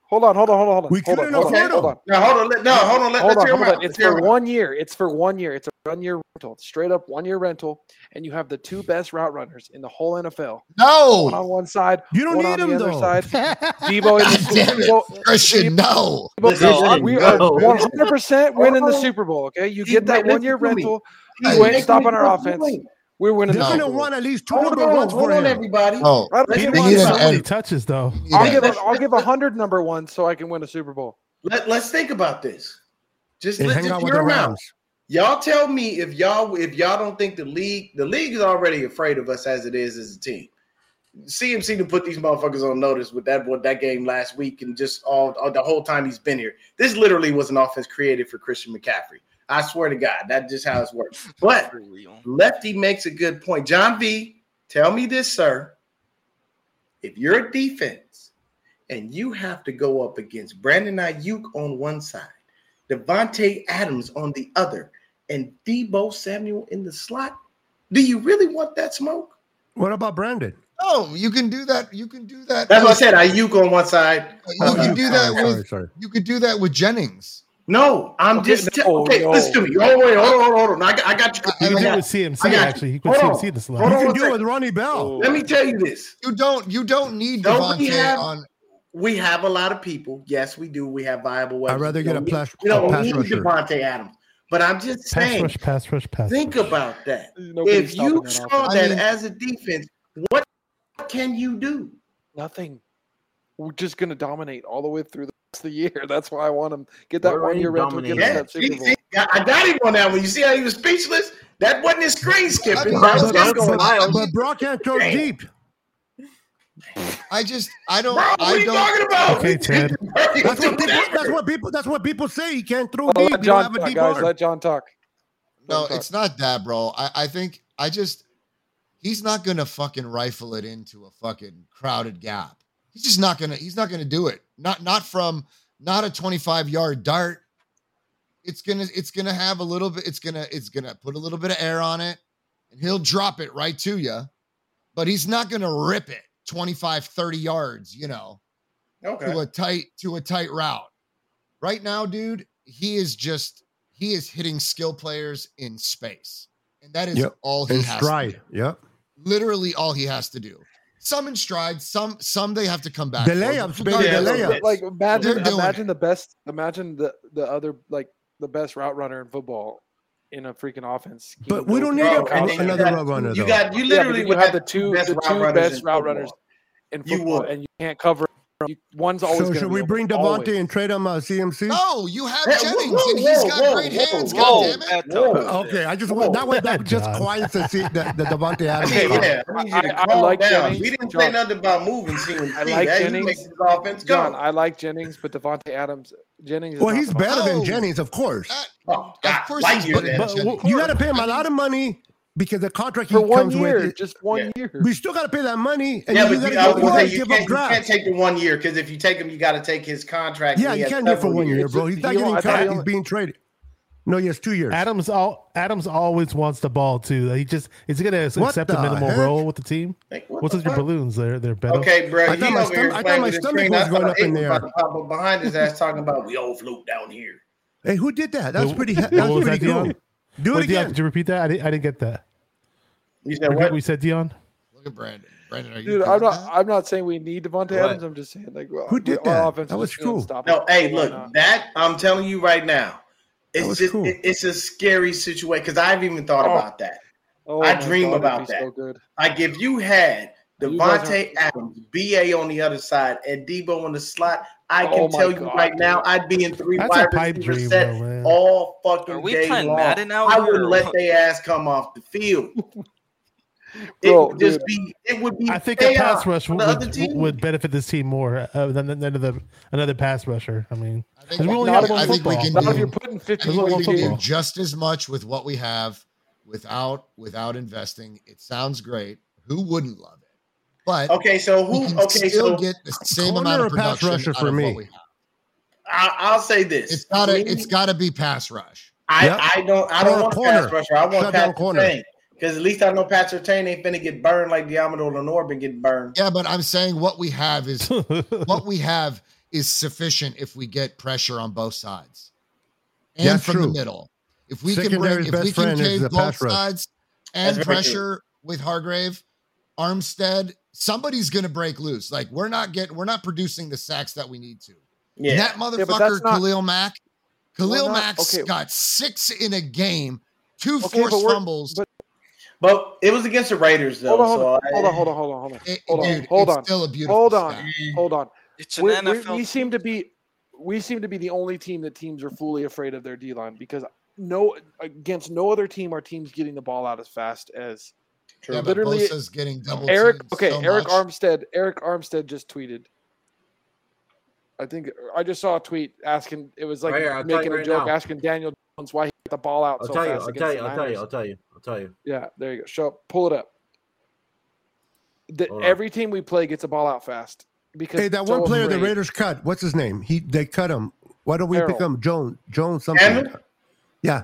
Hold on, hold on, hold on, hold on. We hold on, couldn't hold on, afford hold him. on. No, hold on. Let, no, hold on. Let, Hold let's on, hold on. It's Let's for one year. It's for one year. It's a one year rental. It's straight up one year rental, and you have the two best route runners in the whole NFL. One on one side, You don't one need on him the other though. side. Deebo in the damn it, Deebo, Christian. No. Listen, No, we no. are one hundred percent winning the Oh. Super Bowl. Okay, you get that one year listen to me. rental. He's You ain't making stopping our good offense. Point. We're winning They're the No. Super gonna run at least two Hold number on, ones hold for on, him. everybody. Oh, Right, He let's We didn't get need want an one. so many touches though. I'll give end. a, I'll give a hundred number one so I can win a Super Bowl. Let, let's think about this. Just, And let, hang just out with hear the out. Y'all tell me if y'all if y'all don't think the league the league is already afraid of us as it is as a team. CMC to put these motherfuckers on notice with that with that game last week and just all, all the whole time he's been here. This literally was an offense created for Christian McCaffrey. I swear to God, that's just how it's works. But Lefty makes a good point. John V, tell me this, sir. If you're a defense and you have to go up against Brandon Aiyuk on one side, Davante Adams on the other, and Deebo Samuel in the slot, do you really want that smoke? What about Brandon? No, you can do that. You can do that. That's what I said. Aiyuk on one side. You can do uh, that uh, Sorry, sorry, with sorry. you could do that with Jennings. No, I'm Okay, just te- no, okay. no. Listen to me. Hold on, wait, hold on, hold on, hold on. I got, I got you. He I can do it with CMC, I got you. actually. He put Hold on. CMC in the slot. You can one do it with. Ronnie Bell. Let me tell you this. You don't you don't need Don't we Davante have- on. We have a lot of people. Yes, we do. We have viable weapons. I'd rather get don't a need- pass- We don't a pass need rusher. Davante Adams. But I'm just Pass saying, rush, pass rush, pass think rush. about that. Nobody's if you stopping that saw. I that mean- as a defense, what can you do? Nothing. We're just going to dominate all the way through the rest of the year. That's why I want him get that one year already rental. Get Yeah, that Super Bowl. I I got him on that one. You see how he was speechless? That wasn't his screen skipping. I- That was just going, I- But Brock can't throw Damn. deep. I just I don't Bro, what I are you don't. talking about? Okay, Ted. That's what people. That's what people. That's what people say. He can't throw Oh, deep. let John have a talk, deep guys. arm. Let John talk. Let No, talk. it's not that, bro. I, I think I just he's not gonna fucking rifle it into a fucking crowded gap. He's just not gonna he's not gonna do it. Not not from not a 25 yard dart. It's gonna it's gonna have a little bit, it's gonna it's gonna put a little bit of air on it, and he'll drop it right to you. But he's not gonna rip it 25, 30 yards, you know Okay. to a tight to a tight route. Right now, dude, he is just he is hitting skill players in space, and that is Yep. all he In has. To stride. do. Yep. Literally, all he has to do. Some in stride, some some they have to come back. The for, but layups, baby, Yeah, the layups. like imagine doing imagine the best imagine the the other like the best route runner in football in a freaking offense. But we don't for need Bro, a- and another got- route runner, You though. got you Yeah, literally you would have the two best the two runners best route runners in You football, would. and you can't cover. You, one's always. So should we bring always. Davante and trade him uh, CMC? No, you have Hey, Jennings, whoa, and he's whoa, got whoa, great whoa, hands. whoa. God damn it! That Whoa. tough. Okay, I just Whoa. that way that just John. quiets the the, the Davante Adams. Hey, talk. yeah, I need you to I- I like down. Jennings. We didn't say nothing about moving CMC. I like Hey, Jennings. make this offense go. John, I like Jennings, but Davante Adams, Jennings. Is Well, he's Davante better than. Jennings, of course. That- oh, God, of course, light he's years better But Jennings. w- You got to pay him a lot of money because the contract he for one comes year, with. just one year. We still got to pay that money, and yeah, you but got you, I was to gonna say, you, can't, you can't take the one year because if you take him, you got to take his contract. Yeah, you can't do it for several one year, bro. He's not getting only- cut. He's being traded. No, he has two years. Adams all Adams always wants the ball too. He just is he gonna What accept a minimal heck? role with the team? Like, what What's the with your balloons? They're they're better. Okay, bro. I thought my over stom- I thought my stomach was going up in there. pop up behind his ass talking about we all float down here. Hey, who did that? That's What- pretty. what That's was pretty that, cool. Deon? Do it Wait, Deon, again. did you repeat that? I didn't, I didn't get that. You said Repeat what? what you said, Deon. Look at Brandon. Brandon, are you Dude, I'm not. that? I'm not saying we need Davante What? Adams. I'm just saying like well, Who did our that? offense was just cool. unstoppable. No, hey, look, not? that I'm telling you right now, it's just cool. it- it's a scary situation because I've even thought Oh. about that. Oh I dream God, about that. So good. Like if you had You guys Davante Adams, BA on the other side, and Deebo in the slot, I can Oh my tell you God, right now. I'd be in three That's wide receiver dream, set though, man. all fucking Are we day playing long. Madden out I wouldn't or let what? their ass come off the field. it Bro, would just dude. be. It would be. I think a pass rush would, the would, team. would benefit this team more uh, than, than another another pass rusher. I mean, I think, we only got I one think we can Not if do. you're putting 50 we can do just as much with what we have without without investing. It sounds great. Who wouldn't love it? But Okay, so we who? can Okay, still so get the same corner amount of or pass production rusher out for of me? what we have. I, I'll say this: It's gotta Me, it's gotta be pass rush. I, Yep. I don't I don't want corner. pass rusher. I want Shut down Pat corner. Because at least I know Pat Surtain ain't finna get burned like Deommodore Lenoir been getting burned. Yeah, but I'm saying what we have is what we have is sufficient if we get pressure on both sides and That's from the middle. If we can bring, if we can friend cave both sides and very pressure with Hargrave, Armstead, somebody's gonna break loose. Like we're not getting, we're not producing the sacks that we need to. And That motherfucker, that's not- Khalil Mack, Khalil not- Mack okay. got six in a game, two Okay, but forced we're- fumbles. but- But it was against the Raiders though. Hold on, hold so on, I- hold on, hold on, hold on, hold on, It- hold on, dude, hold on, still a beautiful. hold on, stat. hold on. It's an We, we, we seem to be, we seem to be the only team that teams are fully afraid of their D line because no against no other team are teams getting the ball out as fast as Yeah, but literally- Bosa's getting double. Eric. Okay, so Arik much. Armstead. Arik Armstead just tweeted. I think I just saw a tweet asking. It was like Right here, making you a right joke, now. asking Daniel Jones why he got the ball out I'll so tell you. fast I'll tell you. I'll tell you. I'll tell you. I'll tell you. Yeah, there you go. Show up, pull it up. The, every team we play gets a ball out fast. because Hey, that one so player the. Raiders cut. What's his name? He they cut him. Why don't we pick him? Jones. Jones something. Chandler? Yeah.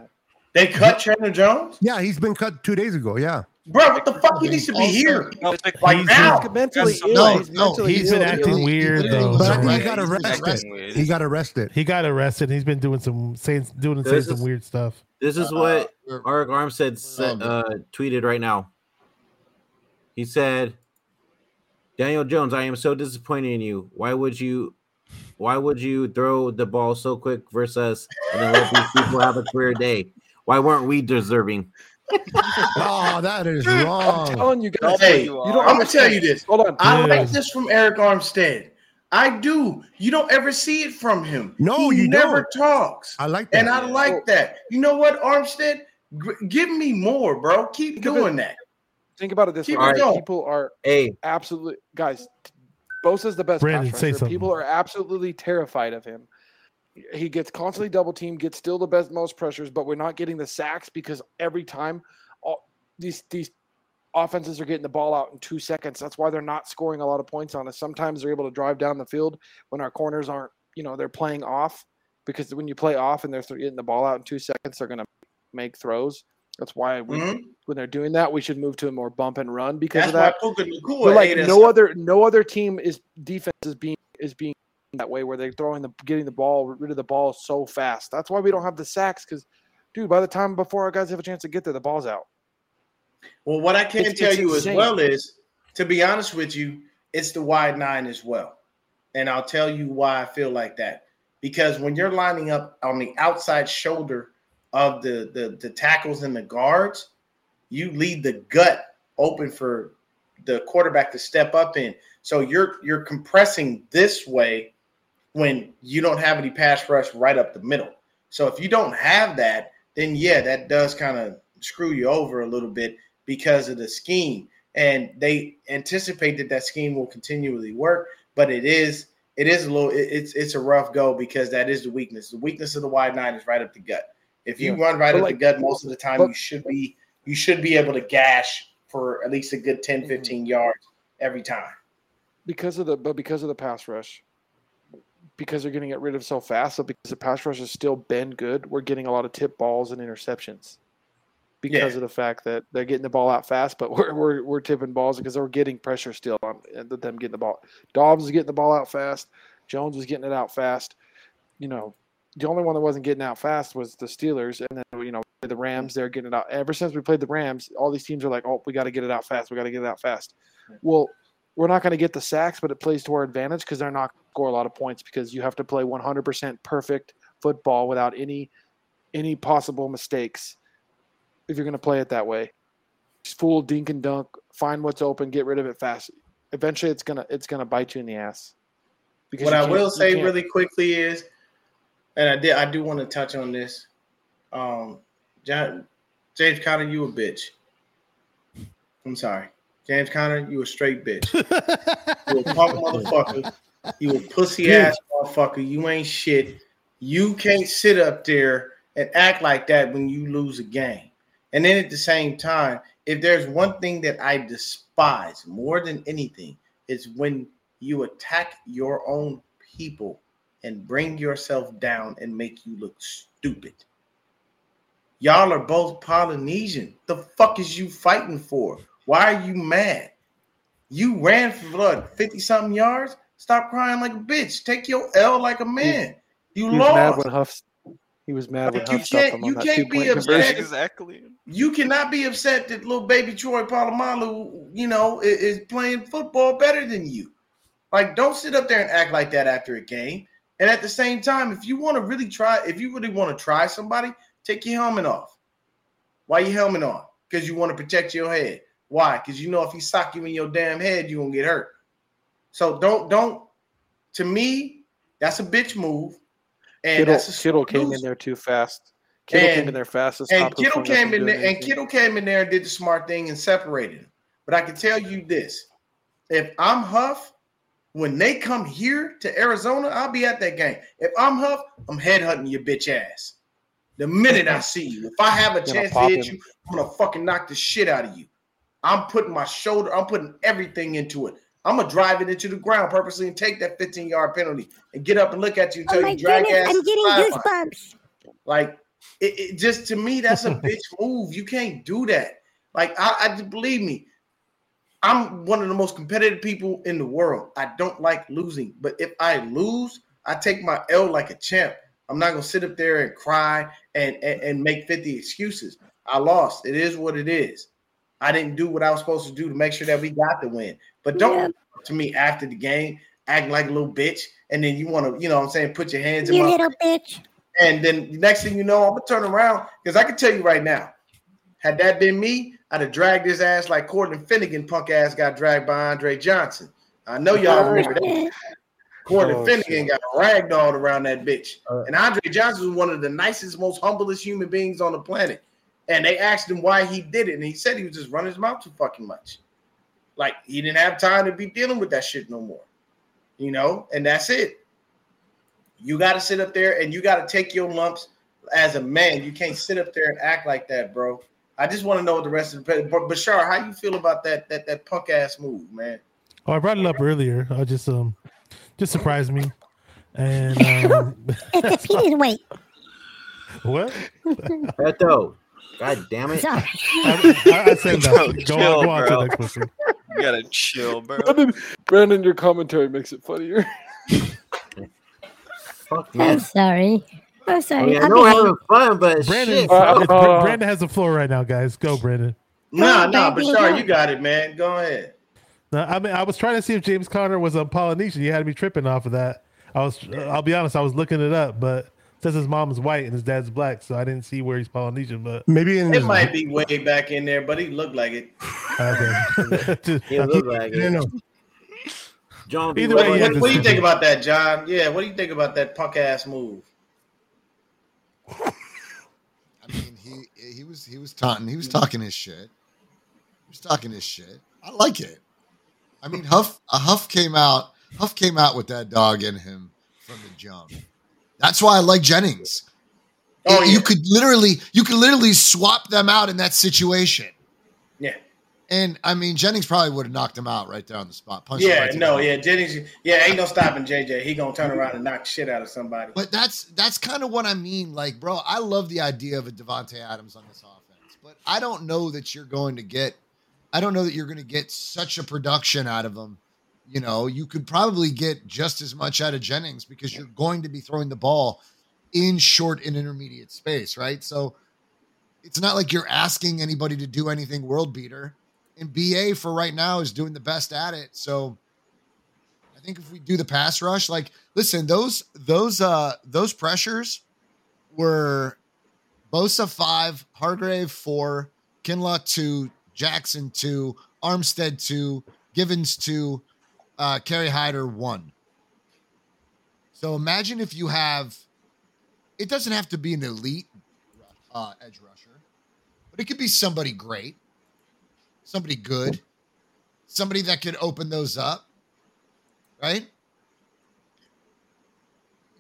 They cut Chandler Jones, Yeah, he's been cut two days ago. Yeah. Bro. What the fuck? He needs to be Also- here. No, Like He's- now. He's mentally That's- ill. no, he's no, mentally he's ill. been acting He- he weird, literally though. But I think he got arrested. arrested. He got arrested. He got arrested. He's been doing some saying doing and saying This some is- weird stuff. This is Uh, what we're- Armstead said, uh, tweeted right now. He said, "Daniel Jones, I am so disappointed in you. Why would you, why would you throw the ball so quick versus us and then let these people have a career day? Why weren't we deserving?" Oh, that is wrong. I'm telling you guys. Hey, you you don't I'm gonna tell you this. Hold on. I like this from Arik Armstead. I do. You don't ever see it from him. No, he you never don't. talks. I like that. And I like that. You know what, Armstead? G- give me more, bro. Keep Think of doing that. Think about it this Keep way. it. People are Hey, absolutely guys. Bosa's the best Brandon, pass say rusher. something. People are absolutely terrified of him. He gets constantly double teamed, gets still the best most pressures, but we're not getting the sacks because every time all these these offenses are getting the ball out in two seconds. That's why they're not scoring a lot of points on us. Sometimes they're able to drive down the field when our corners aren't, you know, they're playing off because when you play off and they're th- getting the ball out in two seconds, they're going to make throws. That's why we, Mhm. when they're doing that, we should move to a more bump and run because That's of that. why Puka Nacua But like no other no other team is defense is being is being that way where they're throwing the getting the ball rid of the ball so fast. That's why we don't have the sacks because dude, by the time before our guys have a chance to get there, the ball's out. Well, what I can It's- tell it's you insane. as well is, to be honest with you, it's the wide nine as well. And I'll tell you why I feel like that. Because when you're lining up on the outside shoulder of the, the, the tackles and the guards, you leave the gut open for the quarterback to step up in. So you're you're compressing this way when you don't have any pass rush right up the middle. So if you don't have that, then yeah, that does kind of screw you over a little bit because of the scheme. And they anticipate that that scheme will continually work, but it is it is a little it- it's it's a rough go because that is the weakness. The weakness of the wide nine is right up the gut. If you Yeah. run right But up like- the gut most of the time, but- you should be you should be able to gash for at least a good 10, Mhm. 15 yards every time. Because of the but because of the pass rush, because they're going to get rid of so fast, so because the pass rush has still been good, we're getting a lot of tip balls and interceptions. Because Yeah. of the fact that they're getting the ball out fast, but we're we're, we're tipping balls because we're getting pressure still on them getting the ball. Dobbs was getting the ball out fast. Jones was getting it out fast. You know, the only one that wasn't getting out fast was the Steelers, and then you know the Rams. They're getting it out. Ever since we played the Rams, all these teams are like, "Oh, we got to get it out fast. We got to get it out fast." Well, we're not going to get the sacks, but it plays to our advantage because they're not going to score a lot of points because you have to play 100% perfect football without any any possible mistakes if you're going to play it that way. Just fool, dink and dunk, find what's open, get rid of it fast. Eventually, it's gonna it's gonna bite you in the ass. Because what I will say really quickly is, and I did I do want to touch on this. Um, John, James Conner, you a bitch. I'm sorry, James Conner, you a straight bitch. You a punk motherfucker. You a pussy ass motherfucker. You ain't shit. You can't sit up there and act like that when you lose a game. And then at the same time, if there's one thing that I despise more than anything, it's when you attack your own people and bring yourself down and make you look stupid. Y'all are both Polynesian. The fuck is you fighting for? Why are you mad? You ran for what, 50 something yards? Stop crying like a bitch. Take your L like a man. You he was mad lost. when Huff he was mad when Like, you Huff stuffed can't- him you on can't two be upset. exactly. You cannot be upset that little baby Troy Polamalu, you know, i- is, playing football better than you. Like, don't sit up there and act like that after a game. And at the same time, if you want to really try, if you really want to try somebody, take your helmet off. Why your helmet on? Because you want to protect your head. Why? Because you know if he sock you in your damn head, you're gonna get hurt. So don't don't. To me, that's a bitch move. And Kittle, that's Kittle came in there too fast. Kittle came in there fast. And Kittle came in there, and. Kittle came in there and did the smart thing and separated him. But I can tell you this: if I'm Huff, when they come here to Arizona, I'll be at that game. If I'm Huff, I'm headhunting your bitch ass. The minute I see you, if I have a chance to hit him. you, I'm gonna fucking knock the shit out of you. I'm putting my shoulder, I'm putting everything into it. I'm gonna drive it into the ground purposely and take that 15 yard penalty and get up and look at you Oh until my you drag goodness, ass. I'm getting goosebumps. Like it, it just to me, that's a bitch move. You can't do that. Like I, I just believe me. I'm one of the most competitive people in the world. I don't like losing, but if I lose, I take my L like a champ. I'm not gonna sit up there and cry and, and, and make 50 excuses. I lost. It is what it is. I didn't do what I was supposed to do to make sure that we got the win. But don't Yeah. to me after the game acting like a little bitch, and then you want to, you know what I'm saying, put your hands in You my little bitch. and then next thing you know, I'm gonna turn around because I can tell you right now, had that been me, I'd have dragged his ass like Cortland Finnegan, punk ass got dragged by Andre Johnson. I know y'all remember that. Cortland Oh, Finnegan got ragdolled around that bitch. Uh, and Andre Johnson was one of the nicest, most humblest human beings on the planet. And they asked him why he did it, and he said he was just running his mouth too fucking much. Like he didn't have time to be dealing with that shit no more. You know, and that's it. You got to sit up there and you got to take your lumps as a man. You can't sit up there and act like that, bro. I just want to know what the rest of the but Bashar, how you feel about that that that punk ass move, man? Oh, I brought it up earlier. I just um, just surprised me. And um, It's the penis weight. what? Beto. God damn it. Sorry. I, I, I said that. Go Chill, on, go on to bro. the next question. You gotta chill, bro. Brandon, Brandon, your commentary makes it funnier. Fuck I'm man. sorry. I'm I, sorry. mean, I I'll know we're having fun, but Brandon, shit. Uh, uh, Brandon has the floor right now, guys. Go, Brandon. Nah, No, nah, baby, Bashar, you got it, man. Go ahead. No, I mean, I was trying to see if James Conner was a Polynesian. You had me tripping off of that. I was, I'll be honest, I was looking it up, but it says his mom's white and his dad's black, so I didn't see where he's Polynesian. But Maybe in It his, might be way back in there, but he looked like it. okay. He look like it. no. John Either What, way, what- he what do you think about that, John? Yeah, what do you think about that punk ass move? I mean, he he was he was taunting. He was talking his shit. He was talking his shit. I like it. I mean, Huff a Huff came out. Huff came out with that dog in him from the jump. That's why I like Jennings. Oh, you could literally you could literally swap them out in that situation. Yeah. And I mean, Jennings probably would have knocked him out right there on the spot. Punched Yeah, right no, yeah, Jennings. Yeah, ain't no stopping JJ. He gonna turn around and knock shit out of somebody. But that's that's kind of what I mean. Like, bro, I love the idea of a Davante Adams on this offense, but I don't know that you're going to get. I don't know that you're going to get such a production out of him. You know, you could probably get just as much out of Jennings because you're going to be throwing the ball in short and intermediate space, right? So it's not like you're asking anybody to do anything world beater. And BA for right now is doing the best at it. So I think if we do the pass rush, like listen, those those uh those pressures were Bosa five, Hargrave four, Kinlaw two, Jackson two, Armstead two, Givens two, uh Kerry Hyder one. So imagine if you have it doesn't have to be an elite uh, edge rusher, but it could be somebody great, somebody good, somebody that could open those up, right?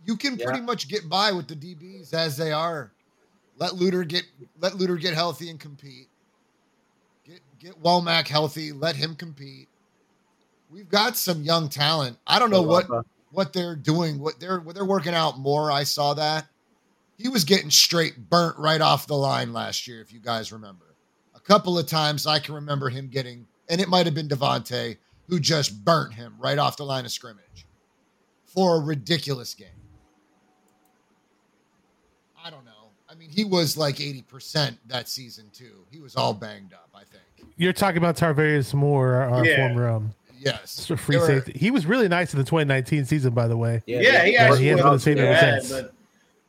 You can Yeah. pretty much get by with the DBs as they are. Let Luter get let Luter get healthy and compete. Get get Womack healthy. Let him compete. We've got some young talent. I don't know what what they're doing. What they're what they're working out more. I saw that he was getting straight burnt right off the line last year. If you guys remember, a couple of times I can remember him getting, and it might have been Davante who just burnt him right off the line of scrimmage for a ridiculous game. I don't know. I mean, he was like 80% that season too. He was all banged up, I think. You're talking about Tarvarius Moore, our, our Yeah. former um, Yes. free were- safety. He was really nice in the 2019 season, by the way. Yeah, he But he actually hasn't was been the same ever bad, since. but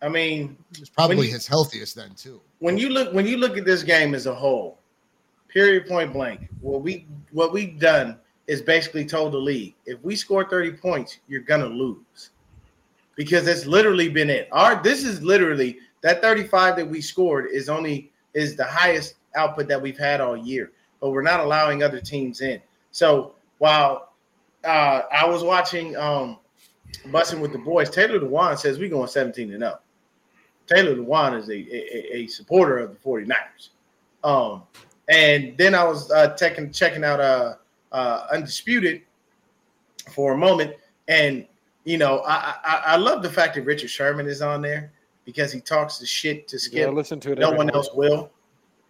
I mean, it's probably you- his healthiest then too. when you look when you look at this game as a whole, period point blank, what we what we've done is basically told the league if we score 30 points, you're gonna lose. Because that's literally been it. Our this is literally that 35 that we scored is only is the highest output that we've had all year, but we're not allowing other teams in. So while uh, I was watching um Bussing with the boys, Taylor Lewan says we're going 17 and up. Taylor Lewan is a, a, a supporter of the 49ers. Um, and then I was uh, checking checking out uh, uh, Undisputed, for a moment. And you know, I, I I love the fact that Richard Sherman is on there because he talks the shit to Yeah, Skip. listen to it. no one morning. else will.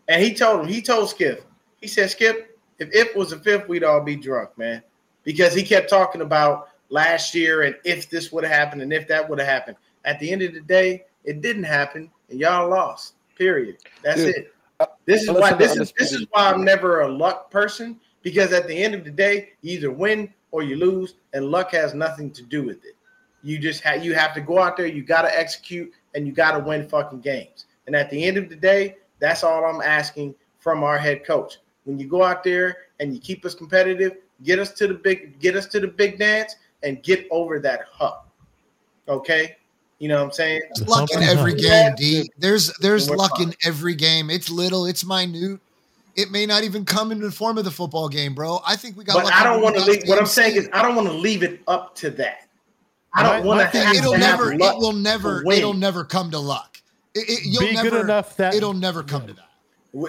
And he told him, he told Skip, he said, Skip, if it was a fifth, we'd all be drunk, man. Because he kept talking about last year and if this would have happened and if that would have happened. At the end of the day, it didn't happen and y'all lost. Period. That's Dude, it. uh, This is why this is this is why I'm never a luck person because at the end of the day, you either win or you lose, and luck has nothing to do with it. You just have you have to go out there, you gotta execute, and you gotta win fucking games. And at the end of the day, that's all I'm asking from our head coach. When you go out there and you keep us competitive, get us to the big, get us to the big dance, and get over that hump. Okay, you know what I'm saying? There's luck in every game, D. There's there's luck fine. in every game. It's little, it's minute. It may not even come in the form of the football game, bro. I think we got. But lucky I don't want to leave. What I'm saying is, I don't want to leave it up to that. I don't want to thing have it'll never. luck It will never. It'll never come to luck. It, it- you'll Be never. good enough that it'll never come to that.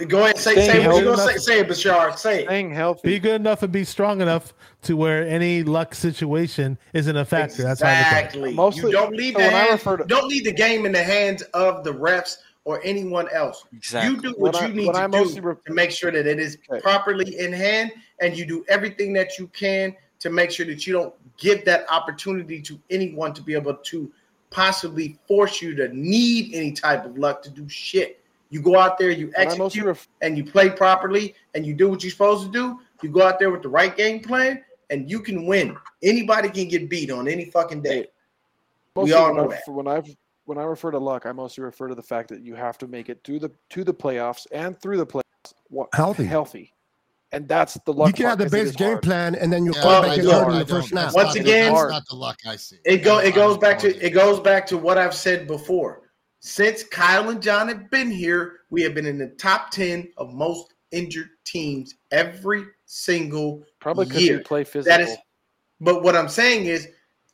Go ahead, say, say what you healthy gonna say. enough- Say it, Bashar. Say it. Staying healthy. be good enough and be strong enough to where any luck situation isn't a factor. That's how I look it. Exactly. Mostly- you don't leave so the when I to- don't leave the game in the hands of the refs or anyone else. Exactly. You do what When I- you need when to I do mostly re- to make sure that it is Okay. properly in hand, and you do everything that you can to make sure that you don't give that opportunity to anyone to be able to possibly force you to need any type of luck to do shit. You go out there, you When I mostly execute, ref- and you play properly, and you do what you're supposed to do. You go out there with the right game plan, and you can win. Anybody can get beat on any fucking day. we all know I, that. When I when I refer to luck, I mostly refer to the fact that you have to make it to the to the playoffs and through the playoffs wa- Healthy. healthy, and that's the luck. You can have part, the 'cause base game hard. plan, and then you yeah, quarterback I gets hurt in the first snap. Once not again- that's not the luck I see. It go it goes back to it goes back to what I've said before. Since Kyle and John have been here, we have been in the top 10 of most injured teams every single Probably because we play physical. That is but what I'm saying is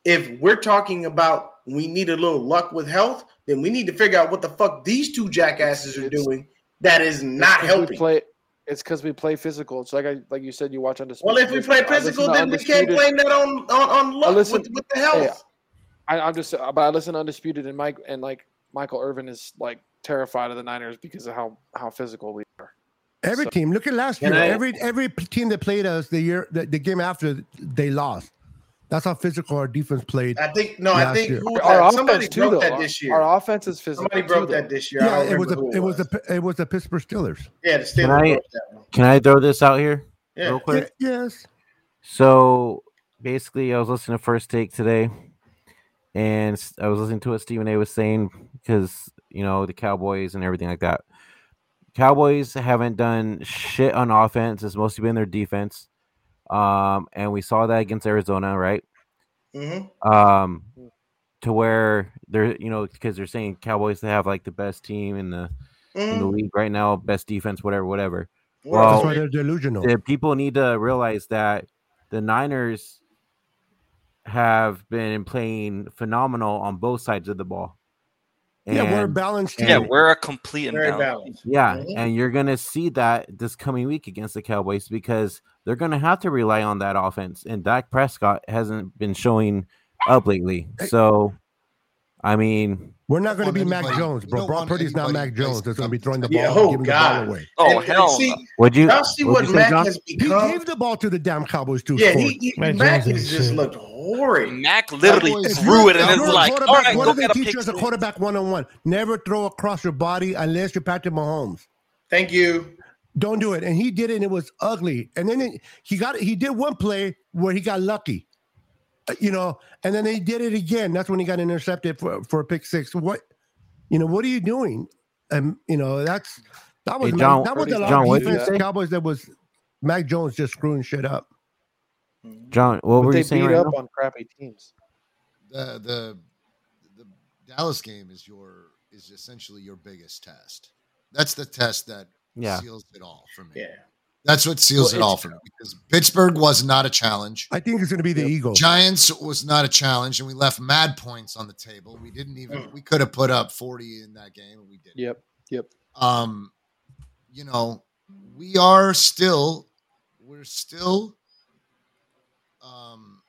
if we're talking about we need a little luck with health, then we need to figure out what the fuck these two jackasses are It's- doing that is not helping. play. It's because we play physical. It's like I like you said. You watch undisputed. well, if we play physical, then we can't blame that on on, on luck listen- with, with the health. Hey, I, I'm just, but I listen to undisputed and Mike and like Michael Irvin is like terrified of the Niners because of how how physical we are. Every So- team. Look at last year. I- every every team that played us the year the, the game after they lost. That's how physical our defense played. I think no, I think who Our somebody offense too, broke though. that Our- this year. Our offense is physical. Somebody too, broke though. that this year. Yeah, it was a, the who it was the it was the Pittsburgh Steelers. yeah the Steelers Can I- broke that one. Can I throw this out here Yeah. real quick? Yes. So basically, I was listening to First Take today, and I was listening to what Stephen A. was saying because you know the Cowboys and everything like that. Cowboys haven't done shit on offense; it's mostly been their defense. Um, and we saw that against Arizona, right? Mhm. Um, to where they're you know because they're saying Cowboys they have like the best team in the in the Mhm. league right now, best defense, whatever, whatever. Well, That's why they're delusional. the people need to realize that the Niners have been playing phenomenal on both sides of the ball. yeah, we're a And- balanced team. Yeah, we're a complete and balanced. balanced. yeah, Mhm. and you're gonna see that this coming week against the Cowboys because they're gonna have to rely on that offense, and Dak Prescott hasn't been showing up lately. So, I mean, We're not going to want be Mac Jones, you bro. Brock want Purdy's not Mac Jones. That's going to be throwing the ball, Yeah, and oh giving the ball away. Oh And- and hell! see, would you? y'all see what'd what you say, Mac John? has He become. gave the ball to the damn Cowboys too. Yeah, he, he Mac Mac Jones has just shit. looked horrid. Mac literally Cowboys- threw it, and if it's you're like, all quarterback, what go do they get teach pick you as a quarterback one on one? Never throw across your body unless you're Patrick Mahomes. Thank you. Don't do it. And he did it, and it was ugly. And then it, he got he did one play where he got lucky, Uh, you know, and then they did it again. That's when he got intercepted for, for a pick six. What, you know, what are you doing? And you know, that's that was Hey, Mac- John- that was a lot John, of what defense. say? Cowboys that was Mac Jones just screwing shit up. John, what But were they you saying beat right up now? on crappy teams. the the the Dallas game is your is essentially your biggest test. That's the test that Yeah. seals it all for me. Yeah. That's what seals Well, it all for me because Pittsburgh was not a challenge. I think it's going to be the Eagles. Giants was not a challenge, and we left mad points on the table. We didn't even we could have put up 40 in that game, and we didn't. Yep. Yep. Um, you know, we are still we're still um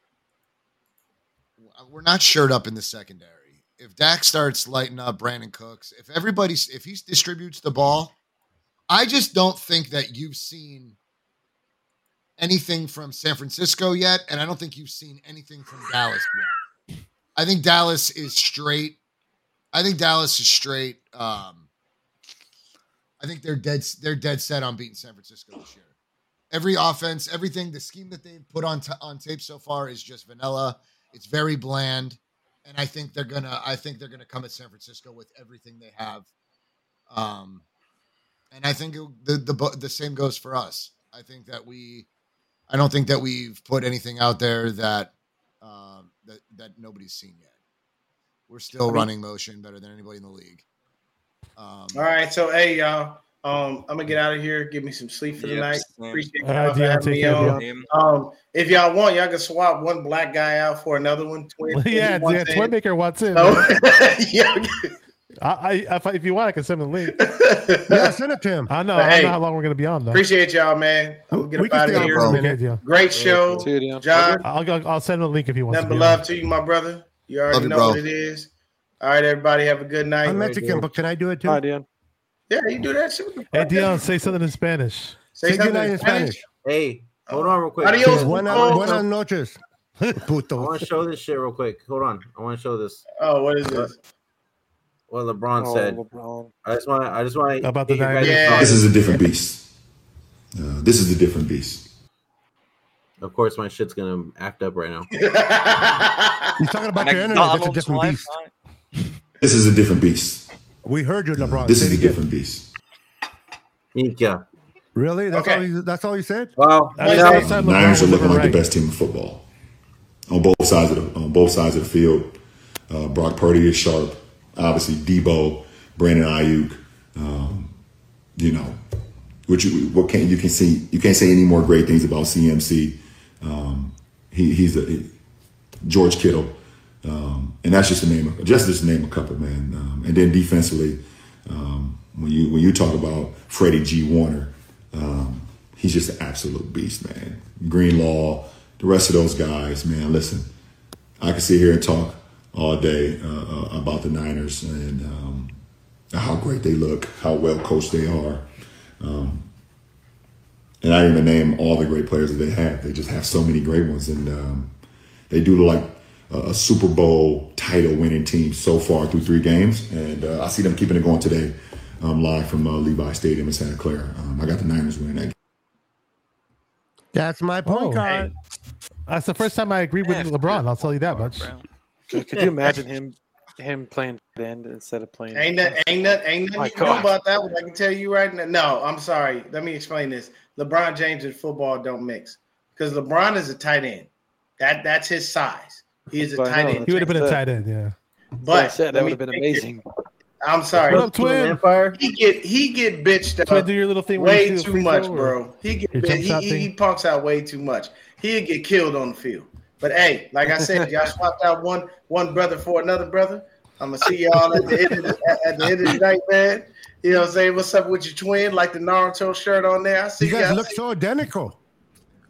we're not shirt up in the secondary. If Dak starts lighting up Brandin Cooks, if everybody's if he distributes the ball, I just don't think that you've seen anything from San Francisco yet, and I don't think you've seen anything from Dallas yet. I think Dallas is straight. I think Dallas is straight. Um, I think they're dead. They're dead set on beating San Francisco this year. Every offense, everything, the scheme that they've put on t- on tape so far is just vanilla. It's very bland, and I think they're gonna. I think they're gonna come at San Francisco with everything they have. Um, and I think it, the the the same goes for us. I think that we, I don't think that we've put anything out there that um, that that nobody's seen yet. We're still running motion better than anybody in the league. Um, All right, so hey y'all, um, I'm gonna get out of here. Give me some sleep for the Yep, night. same. Appreciate y'all right, for having take me on. Um, if y'all want, y'all can swap one black guy out for another one. Twin, yeah, one yeah. Twin Maker wants in. So, yeah. I, I, if, if you want, I can send him the link. Yeah, send it to him. I know. But I hey, know how long we're gonna be on though. Appreciate y'all, man. I'm gonna We get up can out stay on here. for a Okay, minute. Deon. Great show, See. John. I'll, I'll, I'll send him a link if he wants. Nothing to but be on. love to you, my brother. You already Love know bro. what it is. All right, everybody, have a good night. I'm Mexican, but can I do it too? Hi, Deon. Yeah, you do that shit. Hey Deon, say something in Spanish. Say Say something in Spanish. Hey, hold on real quick. Adios. I Buenas, Oh. buenas noches. Puto. want to show this shit real quick. Hold on. I want to show this. Oh, what is this? What LeBron Oh, said. LeBron. I just want. to I just want About the Niners. Yeah. This is a different beast. Uh, this is a different beast. Of course, my shit's gonna act up right now. He's talking about your internet. That's a different beast. Wi-Fi. This is a different beast. We heard you, LeBron. This is a different beast. Yeah. Really? That's Okay. all. You, that's all you said. Well, That's you know, LeBron Niners are looking ever like the best team in football on both sides of the on both sides of the field. Uh, Brock Purdy is sharp. Obviously, Deebo, Brandon Aiyuk. Um, you know, what you what can you can see you can't say any more great things about CMC. Um, he, he's a George Kittle, um, and that's just to name a, just just name a couple, man. Um, and then defensively, um, when you when you talk about Freddie G Warner, um, he's just an absolute beast, man. Greenlaw, the rest of those guys, man. Listen, I can sit here and talk all day uh, uh, about the Niners and um, how great they look, how well coached they are. Um, and I didn't even name all the great players that they have. They just have so many great ones, and um, they do look like a, a Super Bowl title winning team so far through three games. And uh, I see them keeping it going today, um, live from uh, Levi Stadium in Santa Clara. Um, I got the Niners winning that. game. That's my point Oh. guard. That's the first time I agreed with Yeah, LeBron. I'll tell you that much. Brown. Could you imagine him him playing tight end instead of playing? Ain't that ain't that ain't My nothing you can do about that one. I can tell you right now. No, I'm sorry. Let me explain this. LeBron James and football don't mix because LeBron is a tight end. That that's his size. He is a But tight know, end. He would have been a tight end, yeah. But I said that would have been take it- amazing. I'm sorry. What up, Twin? Empire. He get he get bitched Twin, up do your little thing. way you shoot a too much, or- bro. He get Your bit, jump he, he, he punks out way too much. He'd get killed on the field. But hey, like I said, y'all swapped out one one brother for another brother. I'm gonna see y'all at the end of the, at the end of the night, man. You know what I'm saying? What's up with your twin? Like the Naruto shirt on there. I see You guys y'all. look so identical.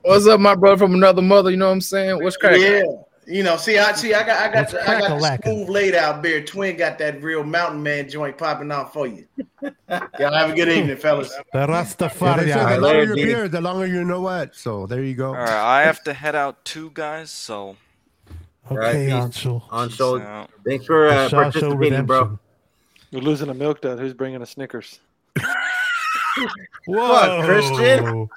What's up, my brother from another mother? You know what I'm saying? What's cracking? Yeah. You know, see, I see, I got, I got, the, I got the smooth laid out beard. Twin got that real mountain man joint popping out for you. Y'all have a good evening, fellas. The Yeah, they Rastafarian. the longer later, your D. beard, the longer you know what. So there you go. All right, I have to head out too, guys. So Okay, Right, Anshul. On show. Thanks for uh, participating, bro. redemption. You're losing a milk dud. Who's bringing a Snickers? Whoa, Christian?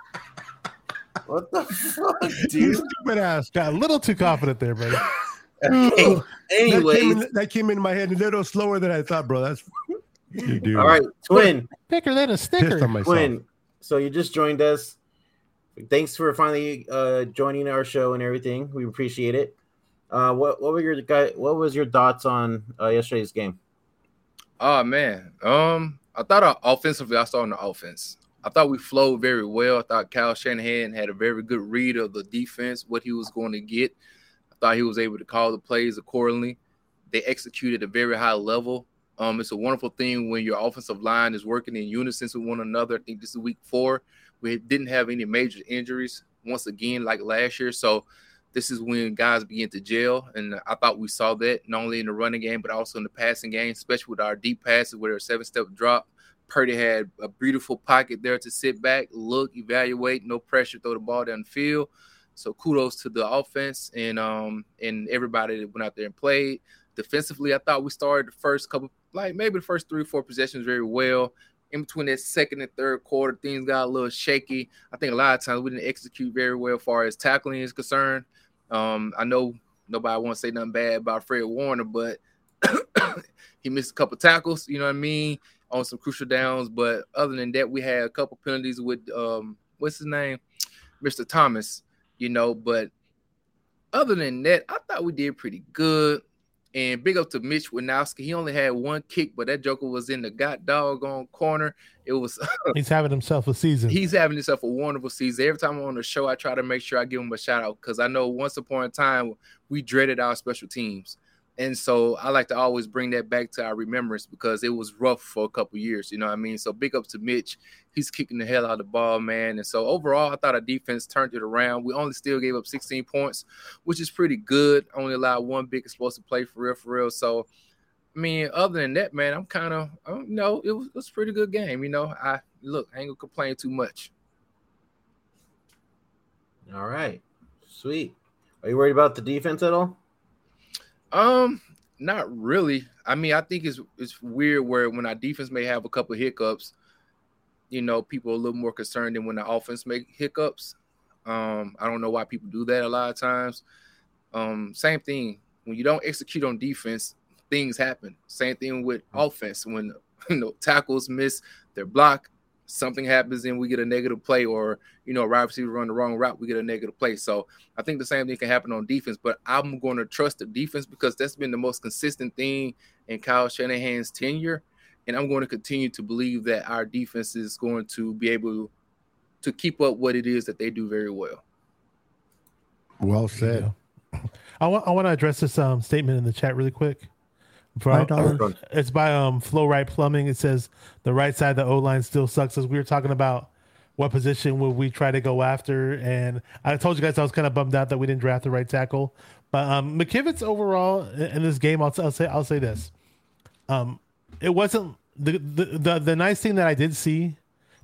What the fuck, You dude? stupid ass. Got a little too confident there, buddy. Okay. That came, Anyways, in, that came in my head a little slower than I thought, bro. That's you do. all right, twin, Bigger than a sticker. On twin. So you just joined us. Thanks for finally uh, joining our show and everything. We appreciate it. Uh, what what were your guy? What was your thoughts on uh, yesterday's game? Oh man. Um, I thought uh, offensively, I saw on the offense. I thought we flowed very well. I thought Kyle Shanahan had a very good read of the defense, what he was going to get. I thought he was able to call the plays accordingly. They executed at a very high level. Um, it's a wonderful thing when your offensive line is working in unison with one another. I think this is week four. We didn't have any major injuries once again, like last year. So this is when guys begin to gel. And I thought we saw that not only in the running game, but also in the passing game, especially with our deep passes with our seven step drop. Purdy had a beautiful pocket there to sit back, look, evaluate, no pressure, throw the ball down the field. So kudos to the offense and um and everybody that went out there and played. Defensively, I thought we started the first couple, like maybe the first three or four possessions very well. In between that second and third quarter, things got a little shaky. I think a lot of times we didn't execute very well as far as tackling is concerned. Um, I know nobody wants to say nothing bad about Fred Warner, but he missed a couple tackles, you know what I mean, on some crucial downs. But other than that, we had a couple penalties with um, what's his name, Mr. Thomas, you know. But other than that, I thought we did pretty good. And big up to Mitch Wishnowsky. He only had one kick, but that joker was in the god doggone corner. It was He's having himself a season. he's having himself a wonderful season. Every time I'm on the show, I try to make sure I give him a shout out because I know once upon a time we dreaded our special teams. And so I like to always bring that back to our remembrance because it was rough for a couple years, you know what I mean? So big up to Mitch. He's kicking the hell out of the ball, man. And so overall, I thought our defense turned it around. We only still gave up 16 points, which is pretty good. Only allowed one big explosive play for real, for real. So I mean, other than that, man, I'm kind of, you know, it was, it was a pretty good game. You know, I look, I ain't gonna complain too much. All right, sweet. Are you worried about the defense at all? Um, not really. I mean, I think it's it's weird where when our defense may have a couple hiccups, you know, people are a little more concerned than when the offense make hiccups. Um, I don't know why people do that a lot of times. Um, same thing when you don't execute on defense, things happen. Same thing with offense when you know tackles miss their block, something happens and we get a negative play, or you know, a wide receiver run the wrong route, we get a negative play. So I think the same thing can happen on defense, but I'm going to trust the defense because that's been the most consistent thing in Kyle Shanahan's tenure. And I'm going to continue to believe that our defense is going to be able to keep up what it is that they do very well. Well said. I want I want to address this um statement in the chat really quick. Right From, on. it's by um Flow Right Plumbing. It says the right side of the O line still sucks. As we were talking about what position would we try to go after, and I told you guys I was kind of bummed out that we didn't draft the right tackle. But um McKivitz overall in in this game, I'll, I'll say I'll say this. Um, it wasn't the, the the the nice thing that I did see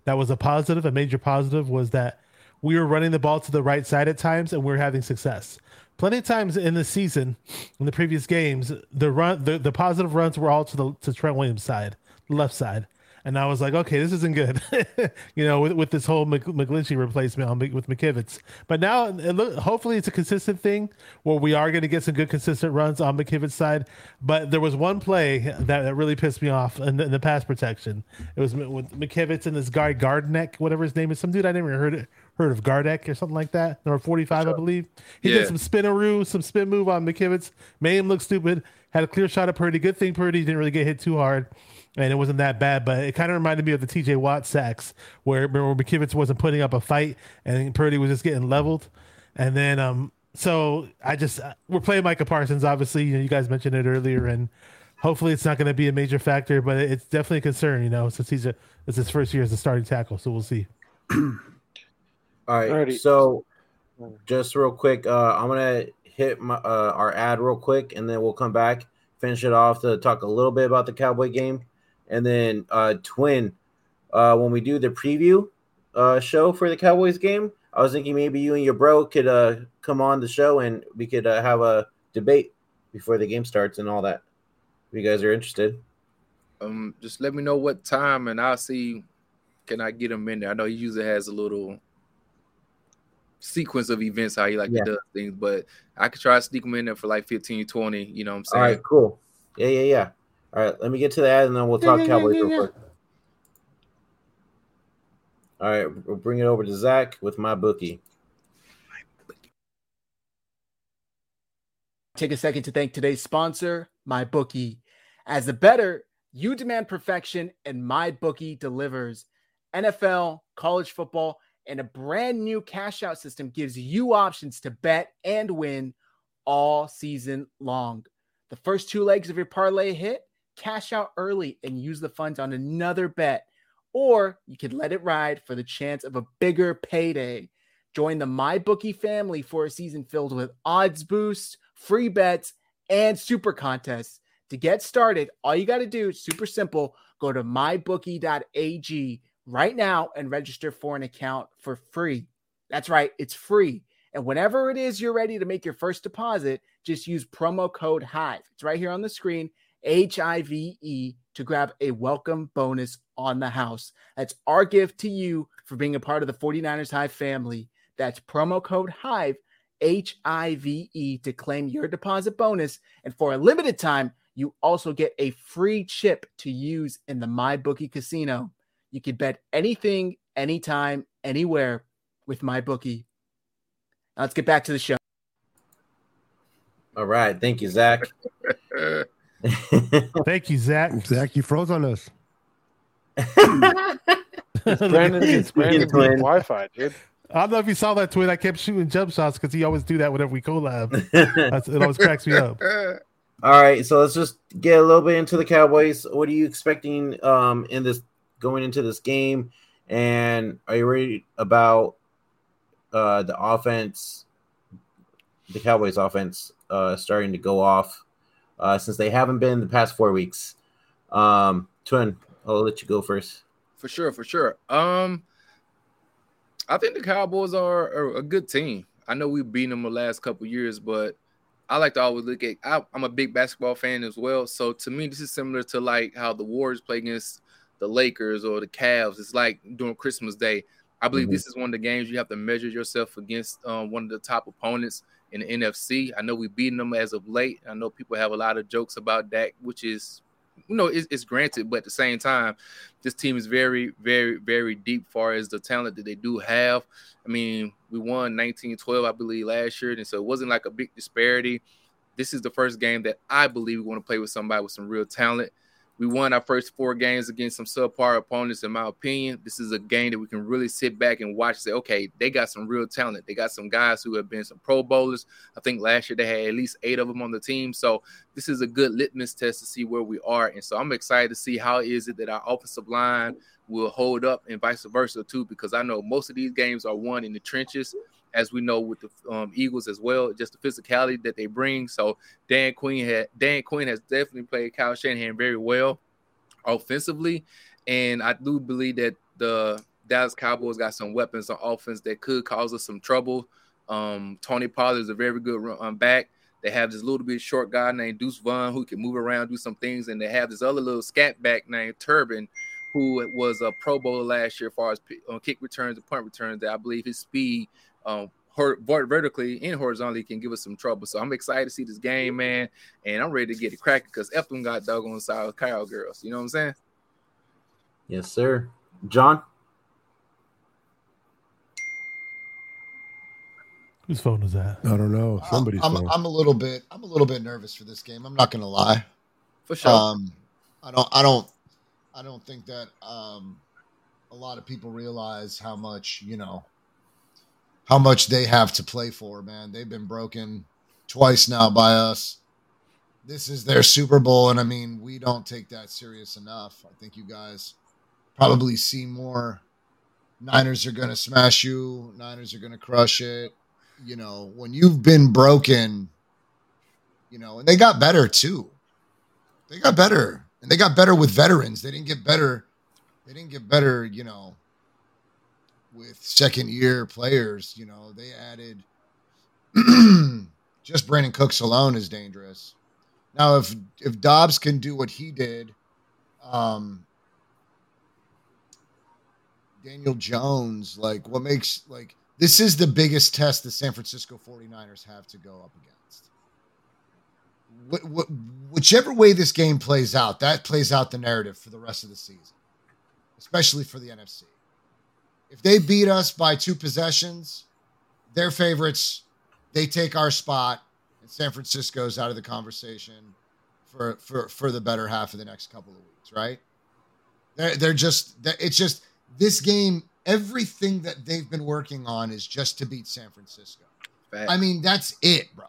that was a positive, a major positive, was that we were running the ball to the right side at times and we were having success. Plenty of times in the season, in the previous games, the run the, the positive runs were all to the to Trent Williams side, left side. And I was like, okay, this isn't good, you know, with, with this whole Mc- McGlinchey replacement on, with McKivitz. But now, it look, hopefully, it's a consistent thing where we are going to get some good, consistent runs on McKivitz's side. But there was one play that, that really pissed me off in the, in the pass protection. It was with McKivitz and this guy Gardneck, whatever his name is, some dude I never heard heard of Gardeck or something like that, number forty five, I believe. He Yeah. did some spinaroo, some spin move on McKivitz, made him look stupid. Had a clear shot at Purdy. Good thing Purdy didn't really get hit too hard, and it wasn't that bad. But it kind of reminded me of the T.J. Watt sacks, where remember McKivitz wasn't putting up a fight and Purdy was just getting leveled, and then um. So I just we're playing Micah Parsons. Obviously, you know you guys mentioned it earlier, and hopefully it's not going to be a major factor, but it's definitely a concern. You know, since he's a it's his first year as a starting tackle, so we'll see. All right. Alrighty. So, just real quick, uh, I'm gonna hit my uh, our ad real quick, and then we'll come back, finish it off to talk a little bit about the Cowboy game, and then uh, Twin, uh, when we do the preview uh, show for the Cowboys game, I was thinking maybe you and your bro could uh, come on the show and we could uh, have a debate before the game starts and all that. If you guys are interested. Um, just let me know what time, and I'll see. Can I get him in there? I know he usually has a little sequence of events how he like Yeah. to do things, but I could try to sneak him in there for like 15, 20. You know what I'm saying? right, cool. Yeah, yeah, yeah. All right, let me get to that and then we'll talk Yeah, yeah, Cowboys yeah, real yeah. quick. All right, we'll bring it over to Zach with MyBookie. Take a second to thank today's sponsor, MyBookie. As a bettor, you demand perfection, and MyBookie delivers. NFL, college football, and a brand new cash out system gives you options to bet and win all season long. The first two legs of your parlay hit, cash out early and use the funds on another bet. Or you could let it ride for the chance of a bigger payday. Join the MyBookie family for a season filled with odds boosts, free bets, and super contests. To get started, all you got to do is super simple. Go to mybookie.ag right now and register for an account for free. That's right, it's free. And whenever it is you're ready to make your first deposit, just use promo code HIVE. It's right here on the screen, H I V E, to grab a welcome bonus on the house. That's our gift to you for being a part of the 49ers Hive family. That's promo code HIVE, H I V E, to claim your deposit bonus. And for a limited time, you also get a free chip to use in the MyBookie casino. You can bet anything, anytime, anywhere with MyBookie. Now let's get back to the show. All right. Thank you, Zach. Thank you, Zach. Zach, you froze on us. Brandon, it's Brandon Get twin. Wi Fi, dude. I don't know if you saw that tweet. I kept shooting jump shots because he always do that whenever we collab. That's, it always cracks me up. All right, so let's just get a little bit into the Cowboys. What are you expecting um in this going into this game? And are you ready about uh the offense, the Cowboys offense uh starting to go off uh since they haven't been the past four weeks? Um Twin, I'll let you go first. For sure, for sure. Um, I think the Cowboys are, are a good team. I know we've beaten them the last couple years, but I like to always look at. I, I'm a big basketball fan as well, so to me, this is similar to like how the Warriors play against the Lakers or the Cavs. It's like during Christmas Day. I believe Mhm. this is one of the games you have to measure yourself against um, one of the top opponents in the NFC. I know we've beaten them as of late. I know people have a lot of jokes about that, which is, you know, it's, it's granted, but at the same time, this team is very, very, very deep far as the talent that they do have. I mean, we won 19-12, I believe, last year, and so it wasn't like a big disparity. This is the first game that I believe we want to play with somebody with some real talent. We won our first four games against some subpar opponents, in my opinion. This is a game that we can really sit back and watch and say, okay, they got some real talent. They got some guys who have been some pro bowlers. I think last year they had at least eight of them on the team. So this is a good litmus test to see where we are. And so I'm excited to see how is it that our offensive line will hold up and vice versa too, because I know most of these games are won in the trenches, as we know with the um, Eagles as well, just the physicality that they bring. So Dan Quinn had Dan Quinn has definitely played Kyle Shanahan very well offensively, and I do believe that the Dallas Cowboys got some weapons on offense that could cause us some trouble. Um, Tony Pollard is a very good run um, back. They have this little bit short guy named Deuce Vaughn who can move around, do some things, and they have this other little scat back named Turpin, who was a Pro Bowler last year as far as uh, kick returns and punt returns. That I believe his speed, um, hor- vertically and horizontally, can give us some trouble. So I'm excited to see this game, man, and I'm ready to get it cracking because Efton got doggone South girls. You know what I'm saying? Yes, sir. John? Whose phone is that? I don't know. Somebody's I'm, phone. I'm a little bit I'm a little bit nervous for this game. I'm not gonna lie. For sure. Um, I don't I don't I don't think that um a lot of people realize how much you know how much they have to play for. Man, they've been broken twice now by us. This is their Super Bowl, and I mean we don't take that serious enough. I think you guys probably see more. Niners are going to smash you. Niners are going to crush it. You know, when you've been broken, you know, and they got better too. They got better, and they got better with veterans. They didn't get better. They didn't get better, you know, with second year players. You know, they added just Brandin Cooks alone is dangerous. Now, if if Dobbs can do what he did, um, Daniel Jones, like what makes like this is the biggest test the San Francisco 49ers have to go up against. Wh- wh- whichever way this game plays out, that plays out the narrative for the rest of the season, especially for the NFC. If they beat us by two possessions, they're favorites. They take our spot, and San Francisco's out of the conversation for for for the better half of the next couple of weeks, right? They're they're just they're- it's just this game. Everything that they've been working on is just to beat San Francisco. Fact. I mean, that's it, bro.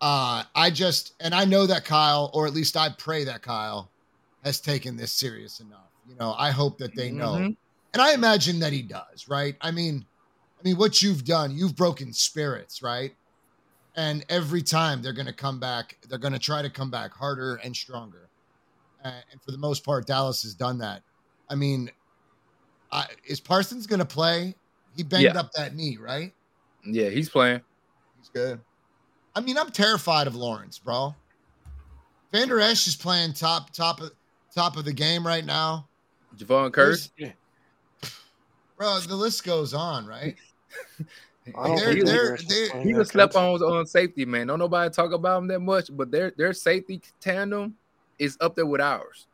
Uh, I just and I know that Kyle, or at least I pray that Kyle has taken this serious enough. You know, I hope that they know, Mhm. And I imagine that he does. Right? I mean, I mean, what you've done, you've broken spirits, right? And every time they're going to come back, they're going to try to come back harder and stronger. Uh, and for the most part, Dallas has done that. I mean, I, is Parsons going to play? He banged Yeah. up that knee, right? Yeah, he's playing. He's good. I mean, I'm terrified of Lawrence, bro. Vander Esch is playing top top of top of the game right now. Javon Kearse. Bro, the list goes on, right? I don't They're- think they're- they're- He that was slept good. on on safety, man. Don't nobody talk about him that much, but their their safety tandem is up there with ours.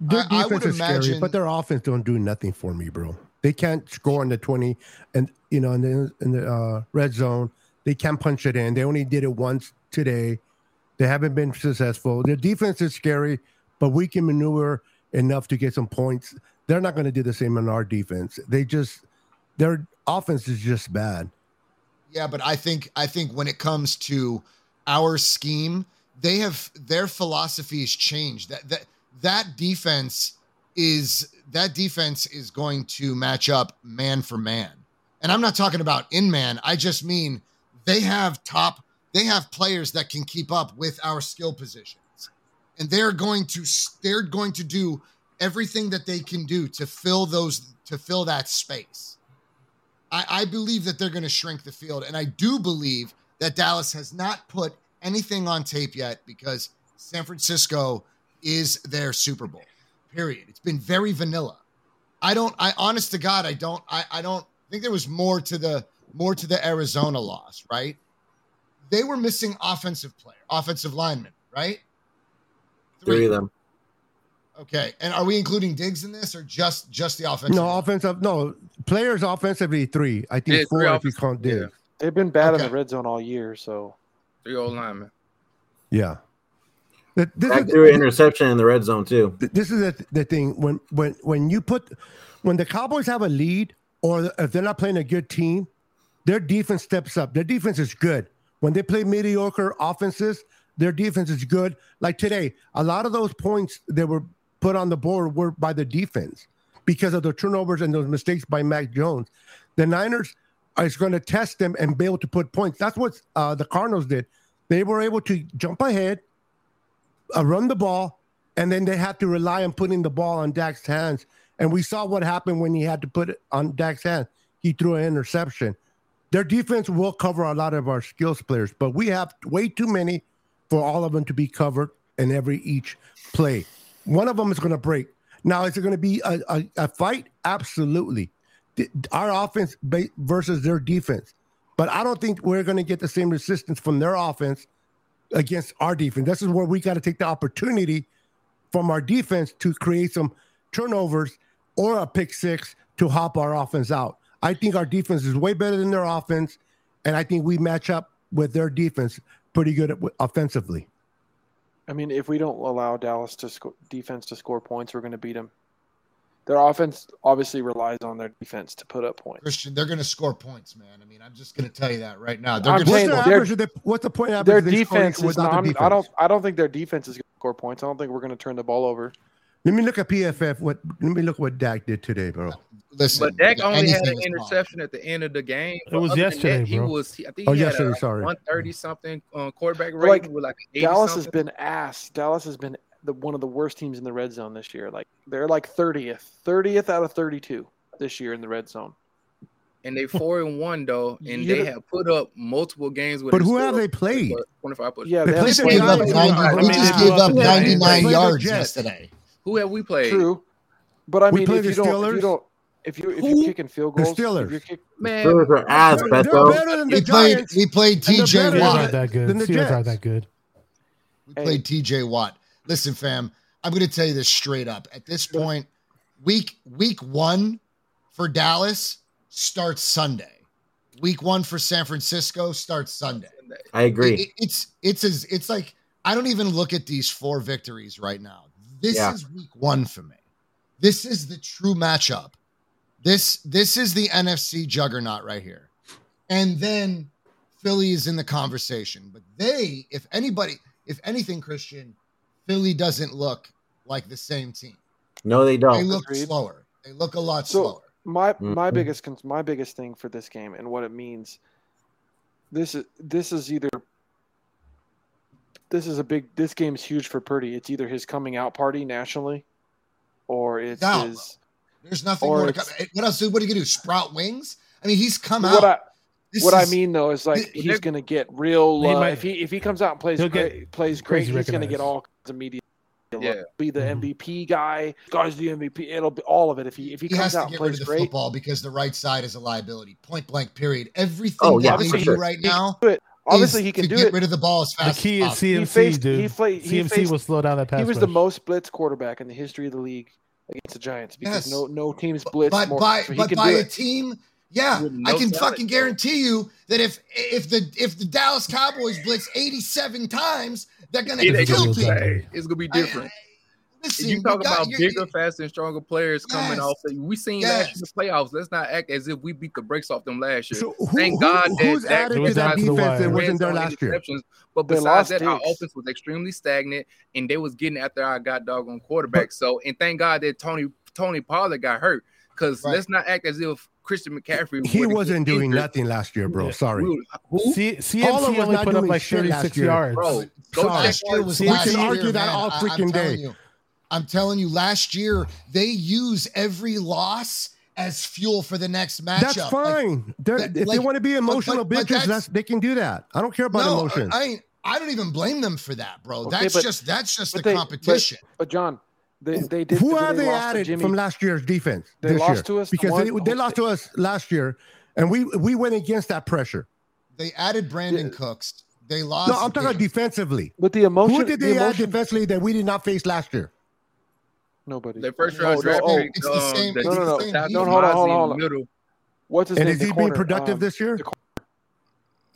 Their I- I defense would is scary, but their offense don't do nothing for me, bro. They can't score in the twenty, and you know, in the in the uh, red zone, they can't punch it in. They only did it once today. They haven't been successful. Their defense is scary, but we can maneuver enough to get some points. They're not going to do the same on our defense. They just their offense is just bad. Yeah, but I think I think when it comes to our scheme, they have their philosophy has changed. That that that defense is that defense is going to match up man for man. And I'm not talking about in man. I just mean they have top they have players that can keep up with our skill positions. And they're going to they're going to do everything that they can do to fill those to fill that space. I, I believe that they're going to shrink the field. And I do believe that Dallas has not put anything on tape yet because San Francisco is their Super Bowl. Period. It's been very vanilla. I don't, I honest to God, I don't, I, I don't think there was more to the more to the Arizona loss, right? They were missing offensive player, offensive linemen, right? Three of them. Okay. And are we including Diggs in this or just just the offensive? No offensive, no players offensively three. I think Yeah, four if you count yeah. They've been bad in the red zone all year, so Three old linemen. Yeah. Th- This Back is, threw an interception in the red zone too. this is the, the thing when when when you put when the Cowboys have a lead or if they're not playing a good team, their defense steps up. Their defense is good. When they play mediocre offenses, their defense is good. Like today, a lot of those points that were put on the board were by the defense because of the turnovers and those mistakes by Mac Jones. The Niners is going to test them and be able to put points. That's what uh, the Cardinals did. They were able to jump ahead, uh, run the ball, and then they had to rely on putting the ball on Dak's hands. And we saw what happened when he had to put it on Dak's hands. He threw an interception. Their defense will cover a lot of our skills players, but we have way too many for all of them to be covered in every each play. One of them is going to break. Now, is it going to be a, a, a fight? Absolutely. The- Our offense versus their defense. But I don't think we're going to get the same resistance from their offense against our defense. This is where we got to take the opportunity from our defense to create some turnovers or a pick six to hop our offense out. I think our defense is way better than their offense, and I think we match up with their defense pretty good offensively. I mean, if we don't allow Dallas to score defense to score points, we're going to beat them. Their offense obviously relies on their defense to put up points. Christian, they're going to score points, man. I mean, I'm just going to tell you that right now. They're I'm What's saying to their average? of the- what's the point average? Their defense is not. defense? I don't. I don't think their defense is going to score points. I don't think we're going to turn the ball over. Let me look at PFF. What? Let me look what Dak did today, bro. listen. But Dak only had an interception at the end of the game. It was yesterday, that, he bro. was. I think Oh, had yesterday, a sorry. one thirty something uh, quarterback rating like, with like an 80 Dallas has been ass. Dallas has been the one of the worst teams in the red zone this year. Like they're like thirtieth, thirtieth out of thirty-two this year in the red zone. and they four and one though, and You they have put up multiple games with. But who have they played? Twenty five. Yeah, They they played just the gave up Giants. 90, I we just gave up up 99 yards yesterday. Who have we played? True, but I We mean, play if the you don't, if Steelers. you don't, if you if Who? you're kicking field The goals, Steelers. if you're kick, Man, Steelers are ass, They're, they're better than the We played. Giants. We played and they're T.J. better aren't Watt. that good. Then the Steelers aren't that good. We played T.J. Watt. Listen, fam, I'm going to tell you this straight up. At this point, week week one for Dallas starts Sunday. Week one for San Francisco starts Sunday. I agree. It- it's it's as it's like I don't even look at these four victories right now. This Yeah. is week one for me. This is the true matchup. This this is the NFC juggernaut right here. And then Philly is in the conversation. But they, if anybody, if anything, Christian, Philly doesn't look like the same team. No, they They don't. They look Agreed. slower. They look a lot So- slower. My my Mhm. biggest cons- my biggest thing for this game and what it means. This is this is either this is a big this game is huge for Purdy. It's either his coming out party nationally, or it's No. his. There's nothing more to come. What else? What are you gonna do? Sprout wings? I mean, he's come What out. I This what I mean though is like Th- he's gonna get real. He Uh, might- if he if he comes out and plays he'll get great, plays great, crazy he's gonna get all kinds of media. love. Yeah. be the. MVP guy. Guy's the MVP. It'll be all of it if he if he, he comes has to out and get rid plays of the great. football because the right side is a liability. Point blank. Period. Everything Oh, yeah, that for they do sure. right now. Do it. Obviously, is he can to do get it. rid of the ball as The key is possible. CMC, He faced- dude. he played- he CMC faced- will slow down that pass. He was the most blitz quarterback in the history of the league against the Giants because Yes. no no teams blitz but more. by so he but can by do a it. team, yeah, With I can talent, fucking though. guarantee you that if if the if the Dallas Cowboys blitz 87 times, they're gonna It kill gonna be people. the. It's gonna be I- different. I- listen, you talk about you're- bigger, faster, and stronger players coming Yes. off. We seen Yes. last year in the playoffs. Let's not act as if we beat the brakes off them last year. So who, Thank who- God that who's Dak added It to that down to the defense that wasn't there last year? interceptions. But besides lost that, our offense was extremely stagnant, and they was getting after our god doggone quarterback. So, and thank God that Tony Tony Pollard got hurt. Because Right. let's not act as if Christian McCaffrey He wasn't doing injured. nothing last year, bro. Sorry. We who? C- Pollard CMC was only not put up like 36 yards. Bro, Sorry. go check last year was See, we can year, argue that all freaking I'm day. You, I'm telling you, last year they use every loss as fuel for the next matchup. That's fine. They're- that- if they want to be emotional but bitches, that's- that's, they can do that. I don't care about no, emotions. I ain't. I don't even blame them for that, bro. Okay, that's but- just that's just the they- competition. But John, they they did. Who when are they lost to added Jimmy, from last year's defense? They this lost year? to us because they, one- they lost to us last year, and we we went against that pressure. They added Brandon Yeah. Cooks. They lost. No, I'm talking about defensively. With the emotion, Who did the they add defensively that we did not face last year? Nobody. The first round no, draft oh, pick, it's the um, same- that No, no, no. South No, hold on, hold on, Mozzie in hold on. middle. What's his And name? is The he being productive um, this year?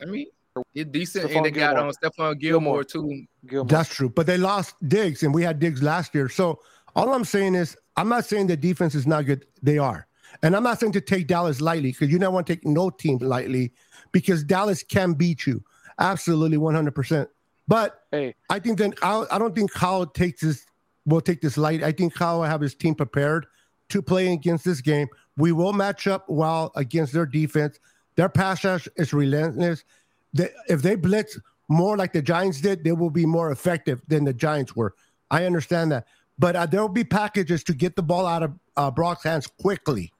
I mean, it's decent, Stephon and they got Gilmore. on Stephon Gilmore, Gilmore. too. Gilmore. That's true, but they lost Diggs, and we had Diggs last year. So all I'm saying is, I'm not saying the defense is not good. They are, and I'm not saying to take Dallas lightly because you don't want to take no team lightly because Dallas can beat you, absolutely 100. percent But Hey, I think then I, I don't think Kyle takes this will take this light. I think Kyle will have his team prepared to play against this game. We will match up well against their defense. Their pass rush is relentless. They, if they blitz more like the Giants did, they will be more effective than the Giants were. I understand that, but uh, there will be packages to get the ball out of uh, Brock's hands quickly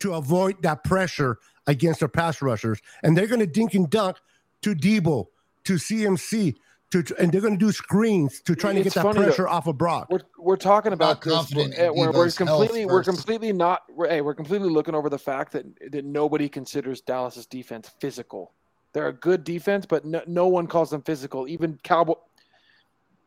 to avoid that pressure against their pass rushers, and they're going to dink and dunk to Deebo, to CMC, to and they're going to do screens to try to get that funny though. pressure off of Brock. we're we're talking about this. Eh, we're, we're, we're completely we're completely not. We're, hey, we're completely looking over the fact that that nobody considers Dallas's defense physical. They're a good defense, but no, no one calls them physical. Even Cowboy,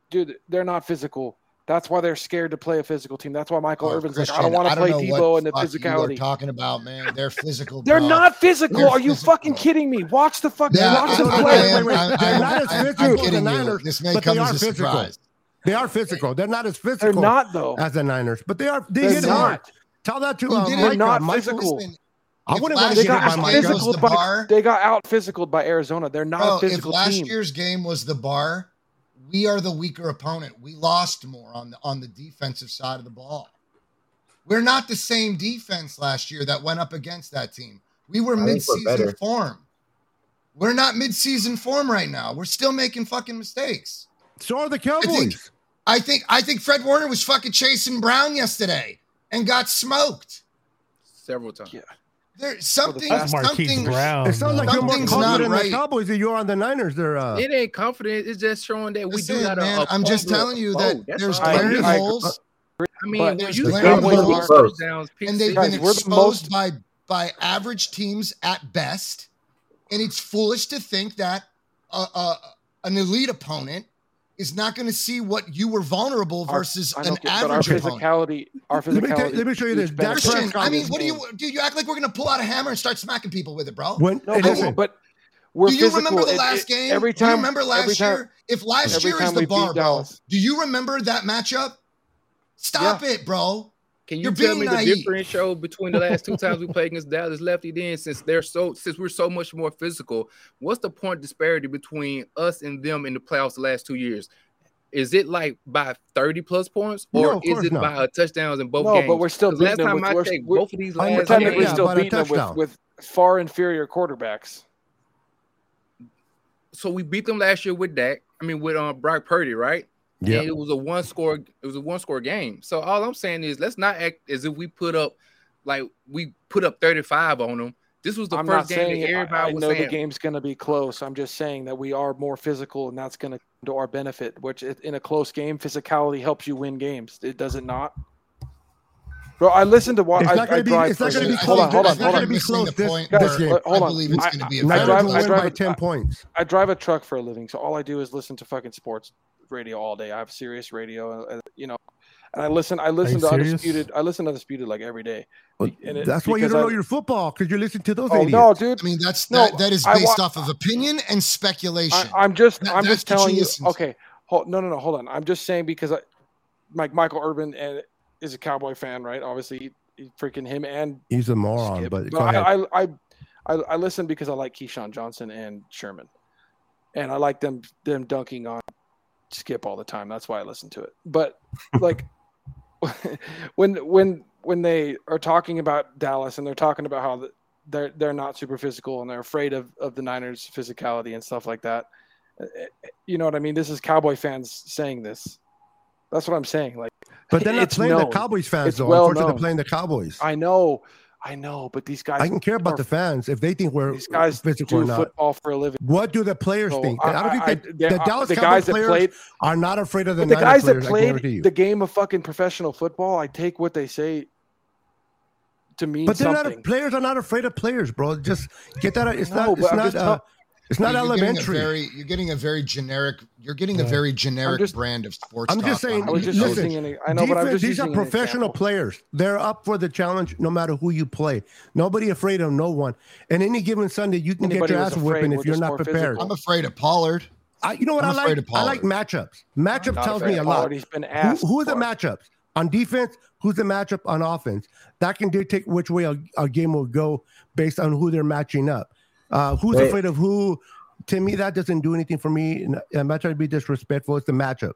dude, they're not physical. That's why they're scared to play a physical team. That's why Michael Oh, Irvin's like, I don't want to play Deebo and the fuck You are physicality. talking about man, they're physical. They're bro. not physical. They're Are you fucking kidding me? Watch the fucking Yeah, watch I, the I, play. I am. wait, I, wait. They're not as physical as the kidding you. Niners, This may but come they as are a physical. surprise. They are physical. They're not as physical. They're not though. as the Niners, but they are. They They're not. hard. Tell that to Who uh, did? They're not uh, Michael. physical. Listen, I wouldn't want They to get got it Michael. physical the by bar, they got out physical by Arizona. They're not bro, a if last team. year's game was the bar, we are the weaker opponent. We lost more on the on the defensive side of the ball. We're not the same defense last year that went up against that team. We were I think we're midseason form. We're not midseason form right now. We're still making fucking mistakes. So are the think- Cowboys. I think I think Fred Warner was fucking chasing Brown yesterday and got smoked. several times. Yeah. There something That's something Brown. It sounds like you're more Something's confident not in right. the Cowboys than you are on the Niners. They're uh, It ain't confident. It's just showing that we Listen, do got a, man, a I'm just telling you that both. That's there's all. Glaring agree. I- holes. But I mean, there's you glaring score holes. touchdowns, and they've sixes, been Guys, we're the exposed most- by by average teams at best, and it's foolish to think that uh, uh, an elite opponent is not going to see what you were vulnerable versus I an know, but our average opponent. physicality, our Let me let me show you this. reached Dak benefits Christian, I mean, what do you do? You act like we're going to pull out a hammer and start smacking people with it, bro. when No, but, listen, but we're do you physical. remember the last it- game? Every Do you time, remember every last time- year? If last year is the we bar, bro, do you remember that matchup? Stop it, bro. Can you You're tell being me the naive. differential between the last two times we played against Dallas Lefty? Then, since they're so, since we're so much more physical, what's the point disparity between us and them in the playoffs the last two years? is it like by 30 plus points or of is it not. by touchdowns in both No, games? but we're still 'Cause last them time with- I we're- checked, we're- both of these I'm last technically Technically, games, still beating them with, with far inferior quarterbacks. so we beat them last year with Dak. I mean, with um Brock Purdy, right? Yeah. It was a one score. It was a one score game. So all I'm saying is, let's not act as if we put up like we put up 35 on them. This was the I'm not first game saying that I- everybody I was know the game's going to be close. I'm just saying that we are more physical, and that's going to to our benefit. Which in a close game, physicality helps you win games. It does it not? Bro, I listened to what It's I, not gonna I be- drive it's not gonna be hold on, close. hold on, It's not hold gonna on. be close the this- point this where game. Hold I believe it's going to be a I very drive- Niners will I drive by a- 10 points. I drive a truck for a living, so all I do is listen to fucking sports radio all day. I have Sirius radio, uh, you know, and I listen. I listen to Sirius? Undisputed. I listen to Undisputed like every day. Well, And it- That's why you don't I- know your football because you listen to those Oh idiots. no, dude! I mean, that's No, that, that is based wa- off of opinion and speculation. I, I'm just, That- I'm just what you telling you. Okay, hold, no, no, no, hold on. I'm just saying because I, like Michael Irvin and is a Cowboy fan, right? Obviously, he, he freaking him and He's a moron, Skip. but go But ahead. I, I, I, I, I listen because I like Keyshawn Johnson and Sherman, and I like them them dunking on Skip all the time. That's why I listen to it. But like when when when they are talking about Dallas and they're talking about how they're they're not super physical and they're afraid of of the Niners' physicality and stuff like that. eh, eh, You know what I mean? This is Cowboy fans saying this. That's what I'm saying. Like, but they're not playing the. Cowboys fans, It's though. well Unfortunately, known. they're playing the Cowboys. I know, I know, but these guys I can care about the fans if they think we're these guys physical or not. football for a living. What do the players So think? I- I, don't think that the Dallas the Cowboys guys that players played- are not afraid of the, the guys that players, I played the game of fucking professional football, I take what they say to mean But they're something. not players are not afraid of players, bro. Just get that. It's No, not. It's not. Uh, it's not you're elementary. very, you're getting a very generic. You're getting a very generic just- brand of sports. I'm just saying. I was just listen, using I know, but I'm defense- just these are professional players. They're up for the challenge, no matter who you play. Nobody afraid of no one. And any given Sunday, you can Anybody get your ass afraid, whipping if you're not prepared. physical. I'm afraid of Pollard. I, you know what I'm I like? of I like matchups. Matchup tells me a lot. Pollard. He's been Who, asked who are the matchups on defense? Who's the matchup on offense? That can dictate which way a, a game will go based on who they're matching up. Uh, who's Wait. afraid of who? To me, that doesn't do anything for me. I'm not trying to be disrespectful. It's the matchups.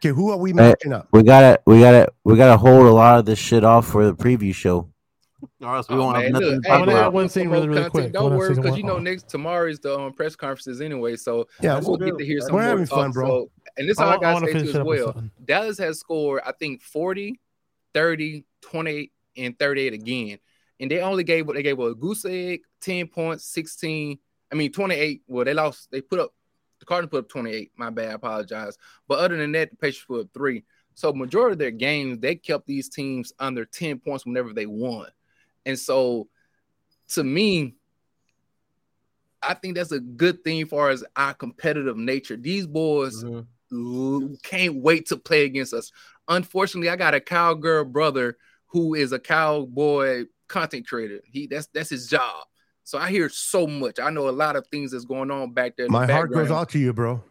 Okay, who are we matching up? We gotta, we gotta, we gotta hold a lot of this shit off for the preview show. Or else we Oh, won't have man, nothing look, to hey, talk wanna look, about. one thing really, really quick. Don't worry, because you know next tomorrow is the um, press conferences anyway. So Yeah, we'll get to hear some We're more having talk. fun, bro. So, and this I all I I gotta wanna say too as well. Dallas has scored, I think, 40, 30, 28, and 38 again. And they only gave what they gave a goose egg, 10 points, 16. I mean, 28. Well, they lost, they put up the Cardinals put up 28. My bad, I apologize. But other than that, the Patriots put up three. So majority of their games, they kept these teams under 10 points whenever they won. And so to me, I think that's a good thing for as our competitive nature. These boys Mhm. l- can't wait to play against us. Unfortunately, I got a cowgirl brother who is a cowboy content creator. He that's that's his job. So I hear so much. I know a lot of things that's going on back there. In My the heart goes out to you, bro.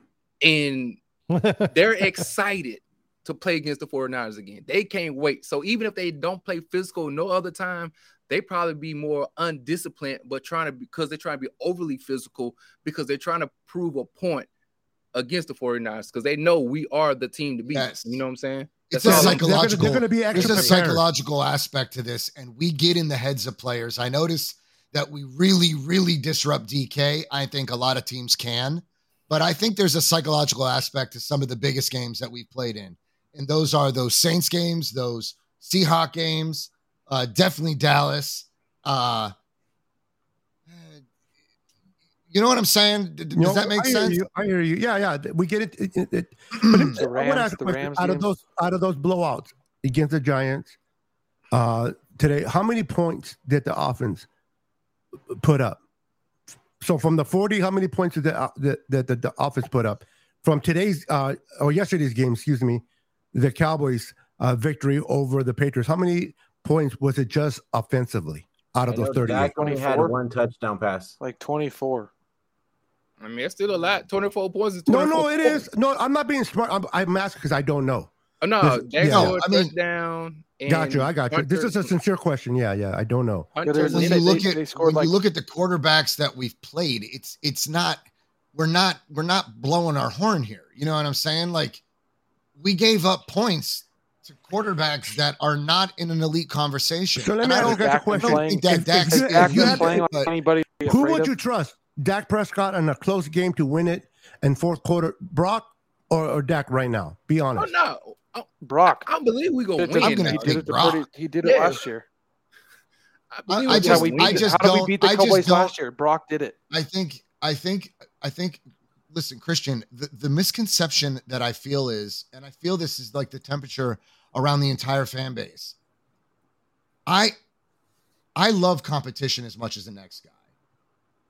and they're excited to play against the 49ers again. They can't wait. So even if they don't play physical no other time, they probably be more undisciplined, but trying to because they're trying to be overly physical because they're trying to prove a point against the 49ers because they know we are the team to beat. Yes. You know what I'm saying? It's That's a all I'm- psychological. They're gonna be extra. There's a prepared. psychological aspect to this, and we get in the heads of players. I notice that we really, really disrupt DK. I think a lot of teams can, but I think there's a psychological aspect to some of the biggest games that we've played in, and those are those Saints games, those Seahawk games, uh, definitely Dallas. Uh, you know what I'm saying? Does You know, that make I hear sense? you. I hear you. Yeah, yeah. We get it. it, it, it- but The wanna Rams- ask the question. Rams out of those out of those blowouts against the Giants uh, today, how many points did the offense put up? So from the 40, how many points did the uh, the, the, the, the offense put up? From today's uh, or yesterday's game, excuse me, the Cowboys uh, victory over the Patriots. How many points was it just offensively out of I those 30? Dak only had one touchdown pass. like 24. I mean, it's still a lot. 24 points is No, 24 no, it points. is. No, I'm not being smart. I'm, I'm asking because I don't know. Oh, no, Dak yeah. scored I mean- touchdown. Got you. I got you. This is a sincere question. Yeah, yeah. I don't know. Hunter- there's a when They- you look they- at they scored when you look at the quarterbacks that we've played, it's it's not we're not we're not blowing our horn here. You know what I'm saying? Like we gave up points to quarterbacks that are not in an elite conversation. So let me ask don't, you guys a I question. don't that If- if you- is if you elite, had to- but- anybody Who would of? you trust? Dak Prescott in a close game to win it in fourth quarter, Brock or, or Dak right now? Be honest. Oh honest. no, I, Oh, Brock. I believe we gonna Did it win. to- gonna now. he did pick it to Brock. Purdy- He did it Yeah. last year. I believe I we That's just- how we I win. it. just How did we don't- beat the I just Cowboys don't- last year? Brock did it. I think I think I think listen, Christian, the, the misconception that I feel is, and I feel this is like the temperature around the entire fan base. I I love competition as much as the next guy.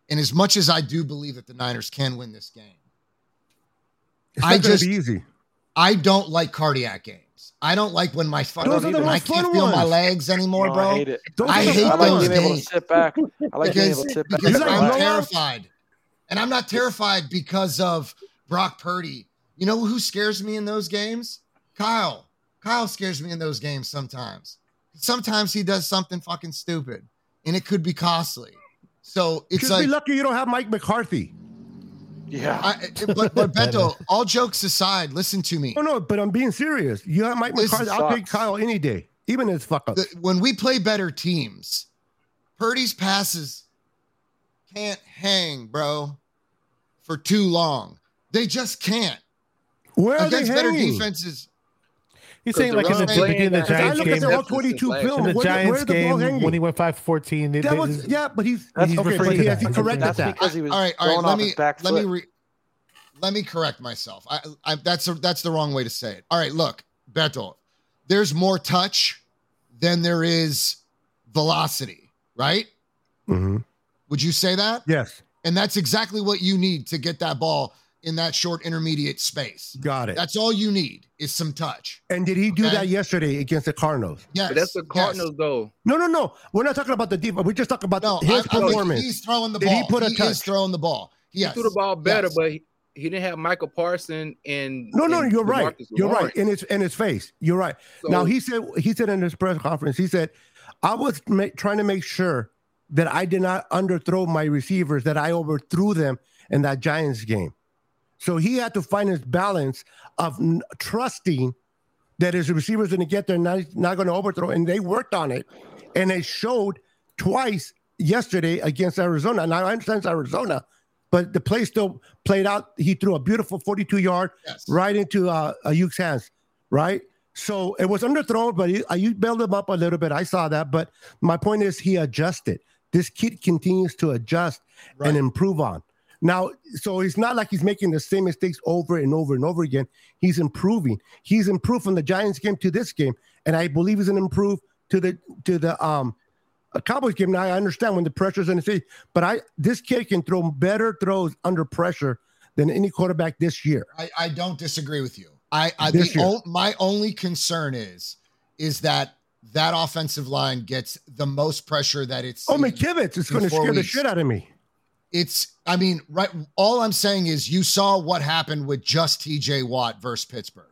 And as much as I do believe that the Niners can win this game, It's I not gonna just- be easy. I don't like cardiac games. I don't like when my fucking Those are the when I most can't fun feel my legs anymore, No, bro. I hate it. Those I are the hate I like those ones. being able to sit back. I like being because, able to sit back. because You like I'm blowouts? terrified. And I'm not terrified because of Brock Purdy. You know who scares me in those games? Kyle. Kyle scares me in those games sometimes. Sometimes he does something fucking stupid and it could be costly. So it's Just like be lucky you don't have Mike McCarthy. Yeah. I, but but Beto, all jokes aside, listen to me. Oh no, but I'm being serious. You have Mike This McCarthy. I'll take. Kyle any day, even his fuck up. The- when we play better teams, Purdy's passes can't hang, bro, for too long. They just can't. Where are they Against better defenses, He's saying like in the Because beginning of the playing- I Giants look at game, all 22 film. in the Where, Giants where's the ball game hanging? when he went 5-14. That was yeah, but he's That's he's okay. referring But to he, has that. he corrected That's that. because he was all right, all right. Let me let me re, let me correct myself. I, I that's a, that's the wrong way to say it. All right, look, Beto, there's more touch than there is velocity, right? Mhm. Would you say that? Yes, And that's exactly what you need to get that ball in that short intermediate space. got it. That's all you need is some touch. and did he do Okay. that yesterday against the Cardinals? Yes, But that's the yes. Cardinals, though. No, no, no. We're not talking about the defense. We're just talking about No, his I, I think performance. he's throwing the Did ball. he put a is touch? throwing the ball. Yes. He threw the ball better, Yes. but he, he didn't have Michael Parson and no, no, and you're right. DeMarcus You're right. In his in his face. You're right. So- now he said he said in his press conference. He said, "I was ma- trying to make sure that I did not underthrow my receivers. That I overthrew them in that Giants game." So he had to find his balance of n- trusting that his receivers are going to get there, not not going to overthrow, and they worked on it, and it showed twice yesterday against Arizona. Now I understand it's Arizona, but the play still played out. He threw a beautiful 42 yard Yes. right into uh, Aiyuk's hands, right? So it was underthrown, but he, Ayuk bailed him up a little bit. I saw that, but my point is he adjusted. This kid continues to adjust Right. and improve on. Now, so it's not like he's making the same mistakes over and over and over again. He's improving. He's improved from the Giants game to this game, and I believe he's an improve to the to the um Cowboys game. Now I understand when the pressure's in the face, but I this kid can throw better throws under pressure than any quarterback this year. I, I don't disagree with you. I, I This the year. o- my only concern is is that that offensive line gets the most pressure that it's Oh, McKivitz is going to scare the shit out of me. It's I mean, right all I'm saying is you saw what happened with just TJ Watt versus Pittsburgh.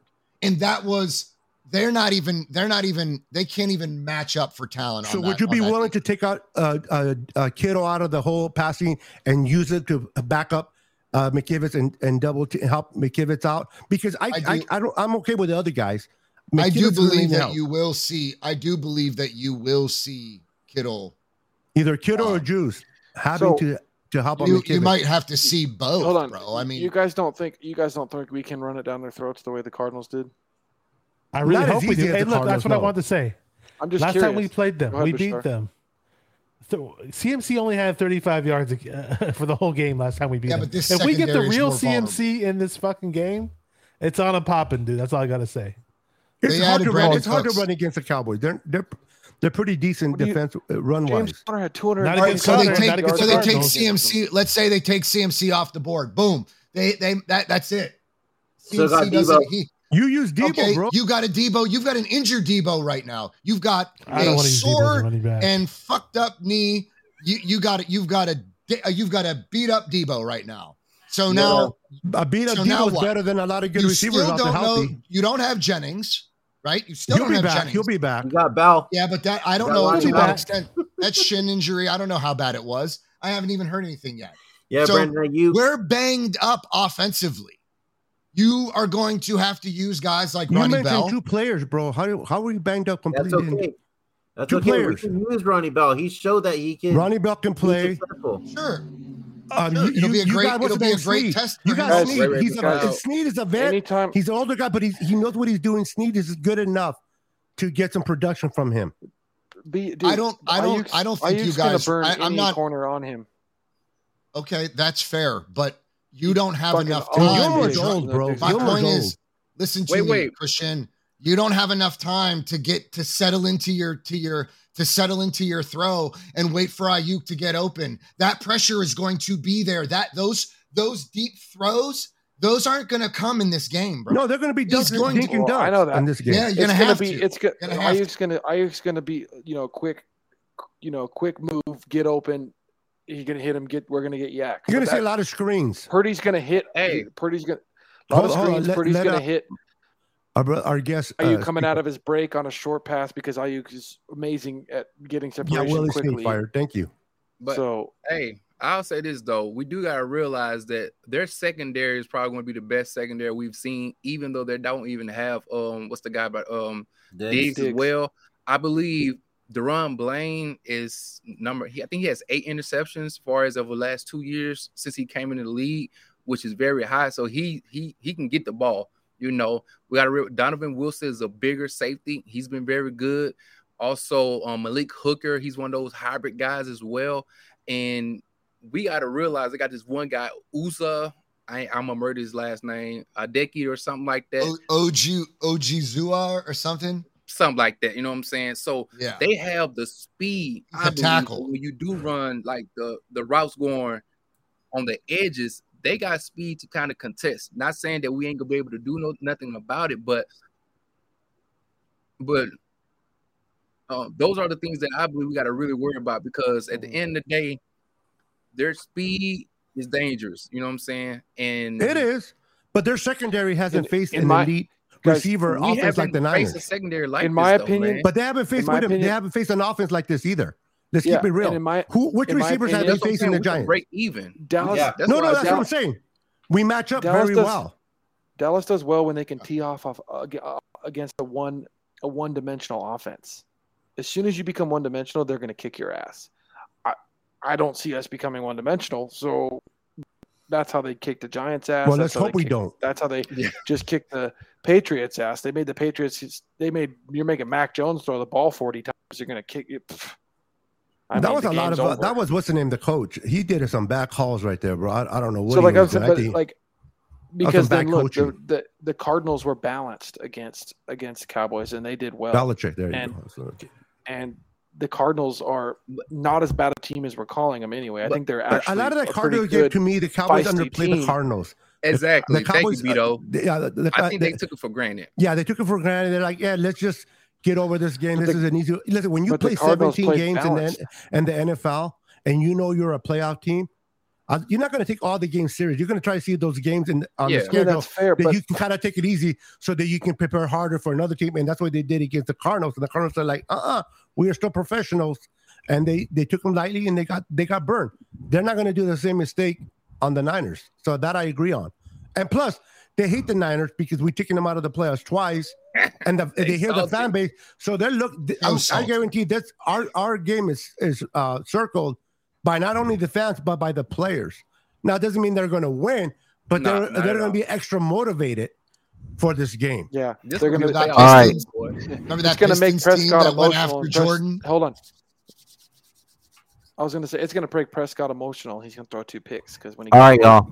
And that was they're not even they're not even they can't even match up for talent. So on would that- you be on that willing to take out uh, uh, uh, Kittle out of the whole passing and use it to back up uh, McKivitz and, and double t- help McKivitz out? Because I I I, do- I, don't I'm okay with the other guys. I do believe need that help. you will see. I do believe that you will see Kittle. either Kittle or uh, Juice having so- to to help on You, McKivitz. you might have to see both, Hold on, bro. I mean, you guys don't think you guys don't think we can run it down their throats the way the Cardinals did? I really Not hope we easy do. Hey, the look, that's Cardinals, what I no. wanted to say. I'm just Last curious. time we played them, ahead, we beat Bashar. them. So CMC only had 35 yards uh, for the whole game last time we beat Yeah, them. but this if we get the real more CMC in this fucking game, it's on a popping, dude. That's all I gotta say. it's hard to run. It's hard to run against the Cowboys. They're they're they're pretty decent you- defense uh, run James wise. Conner had 200. Not All right, against so they take not against so they take CMC. Let's say they take CMC off the board. Boom. They they that that's it. Still got CMC doesn't. He, You use Deebo, okay, bro. you got a Deebo. You've got an injured Deebo right now. You've got I a want to use Deebo as a sore and fucked up knee. You you got it. You've got a uh, you've got a beat up Deebo right now. So now A beat up So now Deebo is better than a lot of good you receivers still don't know. You don't have Jennings, right? You still He'll don't be have back. Jennings. He'll be back. You got Bell. Yeah, but that I don't That know to what extent that shin injury. I don't know how bad it was. I haven't even heard anything yet. Yeah, So, Brandon, you We're banged up offensively. You are going to have to use guys like You Ronnie mentioned Bell. two players, bro. How do, how were you banged up That's okay. That's Two okay. players. We can use Ronnie Bell. He showed that he can. Ronnie Bell can play. Sure. Um, you, it'll be a great- it'll be a great Snead. test You got him. Snead. Guys, wait, He's wait, a, guys. Snead is a vet. Anytime He's an older guy, but he's, he knows what he's doing. Snead is good enough to get some production from him. be, dude, I don't- I don't- Aiyuk's- I don't think you Aiyuk's gonna guys- burn I- I'm any not- corner on him. Okay, that's fair, but you don't have Fucking enough time. Gilmore's to dude. old, bro. My My Gilmore's point old. is, listen to Wait, me, wait. Christian. You don't have enough time to get to settle into your to your to settle into your throw and wait for Aiyuk to get open. That pressure is going to be there. That those those deep throws, those aren't going to come in this game, bro. No, they're going to be He's dunk, going to- dink and Well, I know that. in this game. Yeah, you're gonna gonna have be. to. It's gonna. Gonna have Aiyuk's gonna. Aiyuk's gonna be. You know, quick. You know, quick move, get open. He's gonna hit him. Get. We're gonna get yak. You're going to see a lot of screens. Purdy's gonna hit. Hey. Purdy's gonna. A lot Hold- of screens. let- Purdy's gonna hit. Our, bro- our guest. Aiyuk uh, coming out of his break on a short pass because Aiyuk is amazing at getting Yeah, separation Willie quickly. Snead fired. Thank you. But so hey, I'll say this though, we do gotta realize that their secondary is probably going to be the best secondary we've seen, even though they don't even have um what's the guy but um Diggs, as well. I believe DaRon Bland is number. He, I think he has eight interceptions as far as over the last two years since he came into the league, which is very high. So he he he can get the ball. You know, we got to Donovan Wilson is a bigger safety. He's been very good. Also, um, Malik Hooker, he's one of those hybrid guys as well. And we got to realize they got this one guy, Uza. I, I'm gonna murder his last name, Adeki or something like that O- OG OG Zuar or something. something like that. You know what I'm saying? So Yeah. they have the speed I tackle. when you do run like the the routes going on the edges. They got speed to kind of contest. Not saying that we ain't gonna be able to do no nothing about it, but but uh, those are the things that I believe we got to really worry about because at the end of the day, their speed is dangerous. You know what I'm saying? And It is. But their secondary hasn't In- faced in an my- elite receiver we offense like haven't the faced a Niners. secondary like In this, my though, opinion- man. But they haven't faced my with him. They haven't faced an offense like this either. Let's yeah, keep it real. And in my Who, which in my receivers have opinion- they That's what I'm facing the Giants? break even. Dallas, Yeah. That's no, no, that's said. what I'm saying. We match up Dallas very does- well. Dallas does well when they can tee off off uh, uh, against a one a one dimensional offense. As soon as you become one dimensional, they're going to kick your ass. I I don't see us becoming one dimensional, so that's how they kick the Giants' ass. Well, That's let's how they hope we kick- don't. That's how they Yeah. just kick the Patriots' ass. They made the Patriots. They made you're making Mac Jones throw the ball forty times. You're going to kick it. I that mean, was a lot of. Uh, that was what's the name? The coach. He did some back hauls right there, bro. I, I don't know what. so he like I was was doing. But like because then look the, the the Cardinals were balanced against against the Cowboys and they did well Belichick. There you and- go. And the Cardinals are not as bad a team as we're calling them anyway. I think they're actually a lot of that Cardinals pretty game good. to me, the Cowboys feisty underplayed the. Cardinals. Exactly. The Thank Cowboys, you, Beto. uh, yeah, the, the, I think the- they took it for granted. yeah, they took it for granted. They're like, yeah, let's just get over this game. But This the- is an easy. Listen, when you play 17 played games in balanced. the, and the NFL, and you know you're a playoff team, uh, you're not going to take all the games serious. You're going to try to see those games in, on Yeah. the Yeah, Yeah, schedule that's fair, that but you can kind of take it easy so that you can prepare harder for another team. And that's what they did against the Cardinals. And the Cardinals are like, uh-uh, we are still professionals. And they they took them lightly and they got they got burned. They're not going to do the same mistake on the Niners. So that I agree on. And plus, they hate the Niners because we've taken them out of the playoffs twice. And the, they hear the fan base. So they're look I'm- I guarantee that's our our game is is uh circled by not only the fans but by the players. Now it doesn't mean they're going to win, but Nah, they're not they're at going to be extra motivated for this game. yeah, This they're gonna be All right. games. Remember that gonna make Prescott that emotional. after and Pres- Jordan? hold on. I was gonna say it's gonna break Prescott emotional. He's gonna throw two picks because when he All gets right, hit- y'all.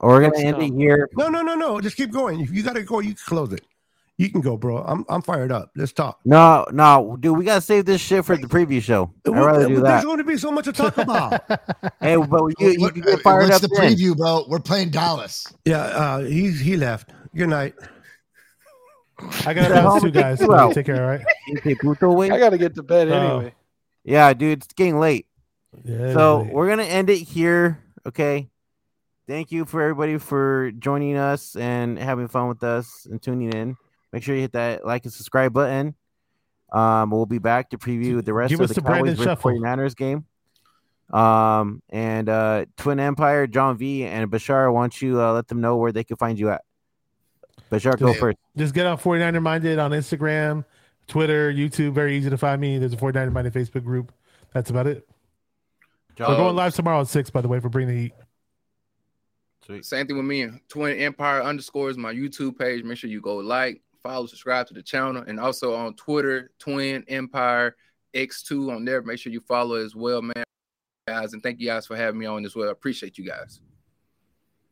We're gonna end it here. No, no, no, no. Just keep going. If you got to go, you can close it. You can go, bro. I'm I'm fired up. Let's talk. No, no, dude, we gotta save this shit for the preview show. I'd rather do that. There's that. going to be so much to talk about. Hey, but you, you What- can get fired what's up the then. preview, bro? We're playing Dallas. yeah, uh, he's he left. Good night. I got to Yeah, announce homie, two guys. take you. Take care, all right? You say Puto wing? I gotta get to bed Oh. anyway. Yeah, dude, it's getting late. Yeah, So dude. we're gonna end it here. Okay. Thank you for everybody for joining us and having fun with us and tuning in. Make sure you hit that like and subscribe button. Um, we'll be back to preview the rest Give of the the Cowboys versus Shuffle. 49ers game. Um, and uh, Twin Empire, John V, and Bashar, why don't you uh, let them know where they can find you at? Bashar, go Just- first. Just get out 49er Minded on Instagram, Twitter, YouTube. Very easy to find me. There's a 49er Minded Facebook group. That's about it. We're going live tomorrow at 6, by the way, for Bring the Heat. Same thing with me. Twin Empire underscores my YouTube page. Make sure you go like, follow, subscribe to the channel, and also on Twitter, Twin Empire X2 on there. Make sure you follow as well, man. Guys, and thank you guys for having me on as well. I appreciate you guys.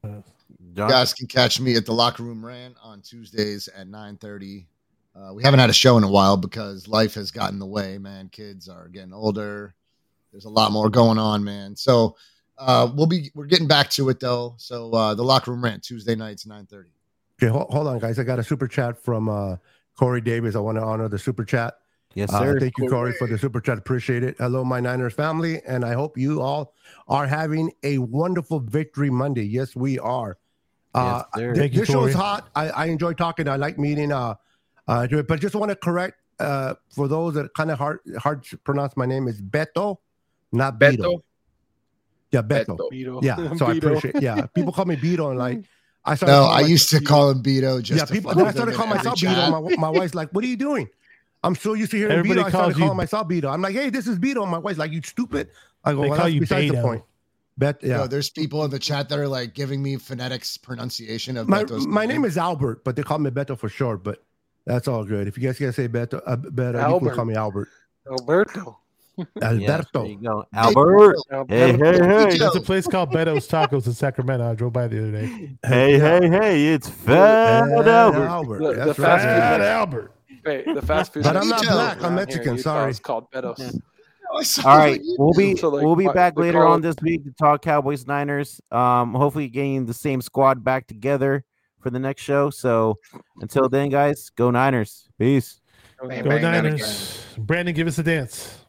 You guys can catch me at the locker room rant on Tuesdays at 9:30. Uh, we haven't had a show in a while because life has gotten in the way, man. Kids are getting older. There's a lot more going on, man. So uh, we'll be we're getting back to it though. So uh, the locker room rant Tuesday nights 9:30. Okay, hold, hold on, guys. I got a super chat from uh, Corey Davis. I want to honor the super chat. Yes, Uh, sir. thank you, Corey, for the super chat. Appreciate it. Hello, my Niners family, and I hope you all are having a wonderful victory Monday. Yes, we are. Uh, Yes, sir. th- you, this show is hot. I, I enjoy talking. I like meeting. Uh, uh, but just want to correct uh, for those that kind of hard hard to pronounce my name is Beto, not Beto. Beto, Yeah, Beto. Beto. Beto. Yeah, so I appreciate. Yeah, people call me Beto, and like I started. No, I my- used to call him Beto. Just yeah, people. Then I started calling myself every Beto. My, my wife's like, "What are you doing?" I'm so used to hearing Everybody Beto. I started calls you- calling myself Beto. I'm like, "Hey, this is Beto." My wife's like, "You stupid." I go, They "Well, call that's you besides the point." Bet, yeah. Yo, there's people in the chat that are like giving me phonetics pronunciation of my Beto's my name is Albert, but they call me Beto for short. But that's all good. If you guys can say Beto, uh, Beto, you can call me Albert. Alberto. Yeah, Alberto. there you go. Albert. Hey, hey, hey. There's a place called Beto's Tacos in Sacramento. I drove by the other day. Hey, hey, hey. It's Fat Fat Albert. Albert. The- the fast right. food- Fat Albert. Hey, the fast food. But I'm not in black, I'm Mexican, sorry. It's called Betos. All right, we'll be So, like, we'll be back later call on this week to talk Cowboys Niners. Um, hopefully getting the same squad back together for the next show. So until then, guys, go Niners. Peace. Bang, Go bang, bang, Niners. Brandon, give us a dance.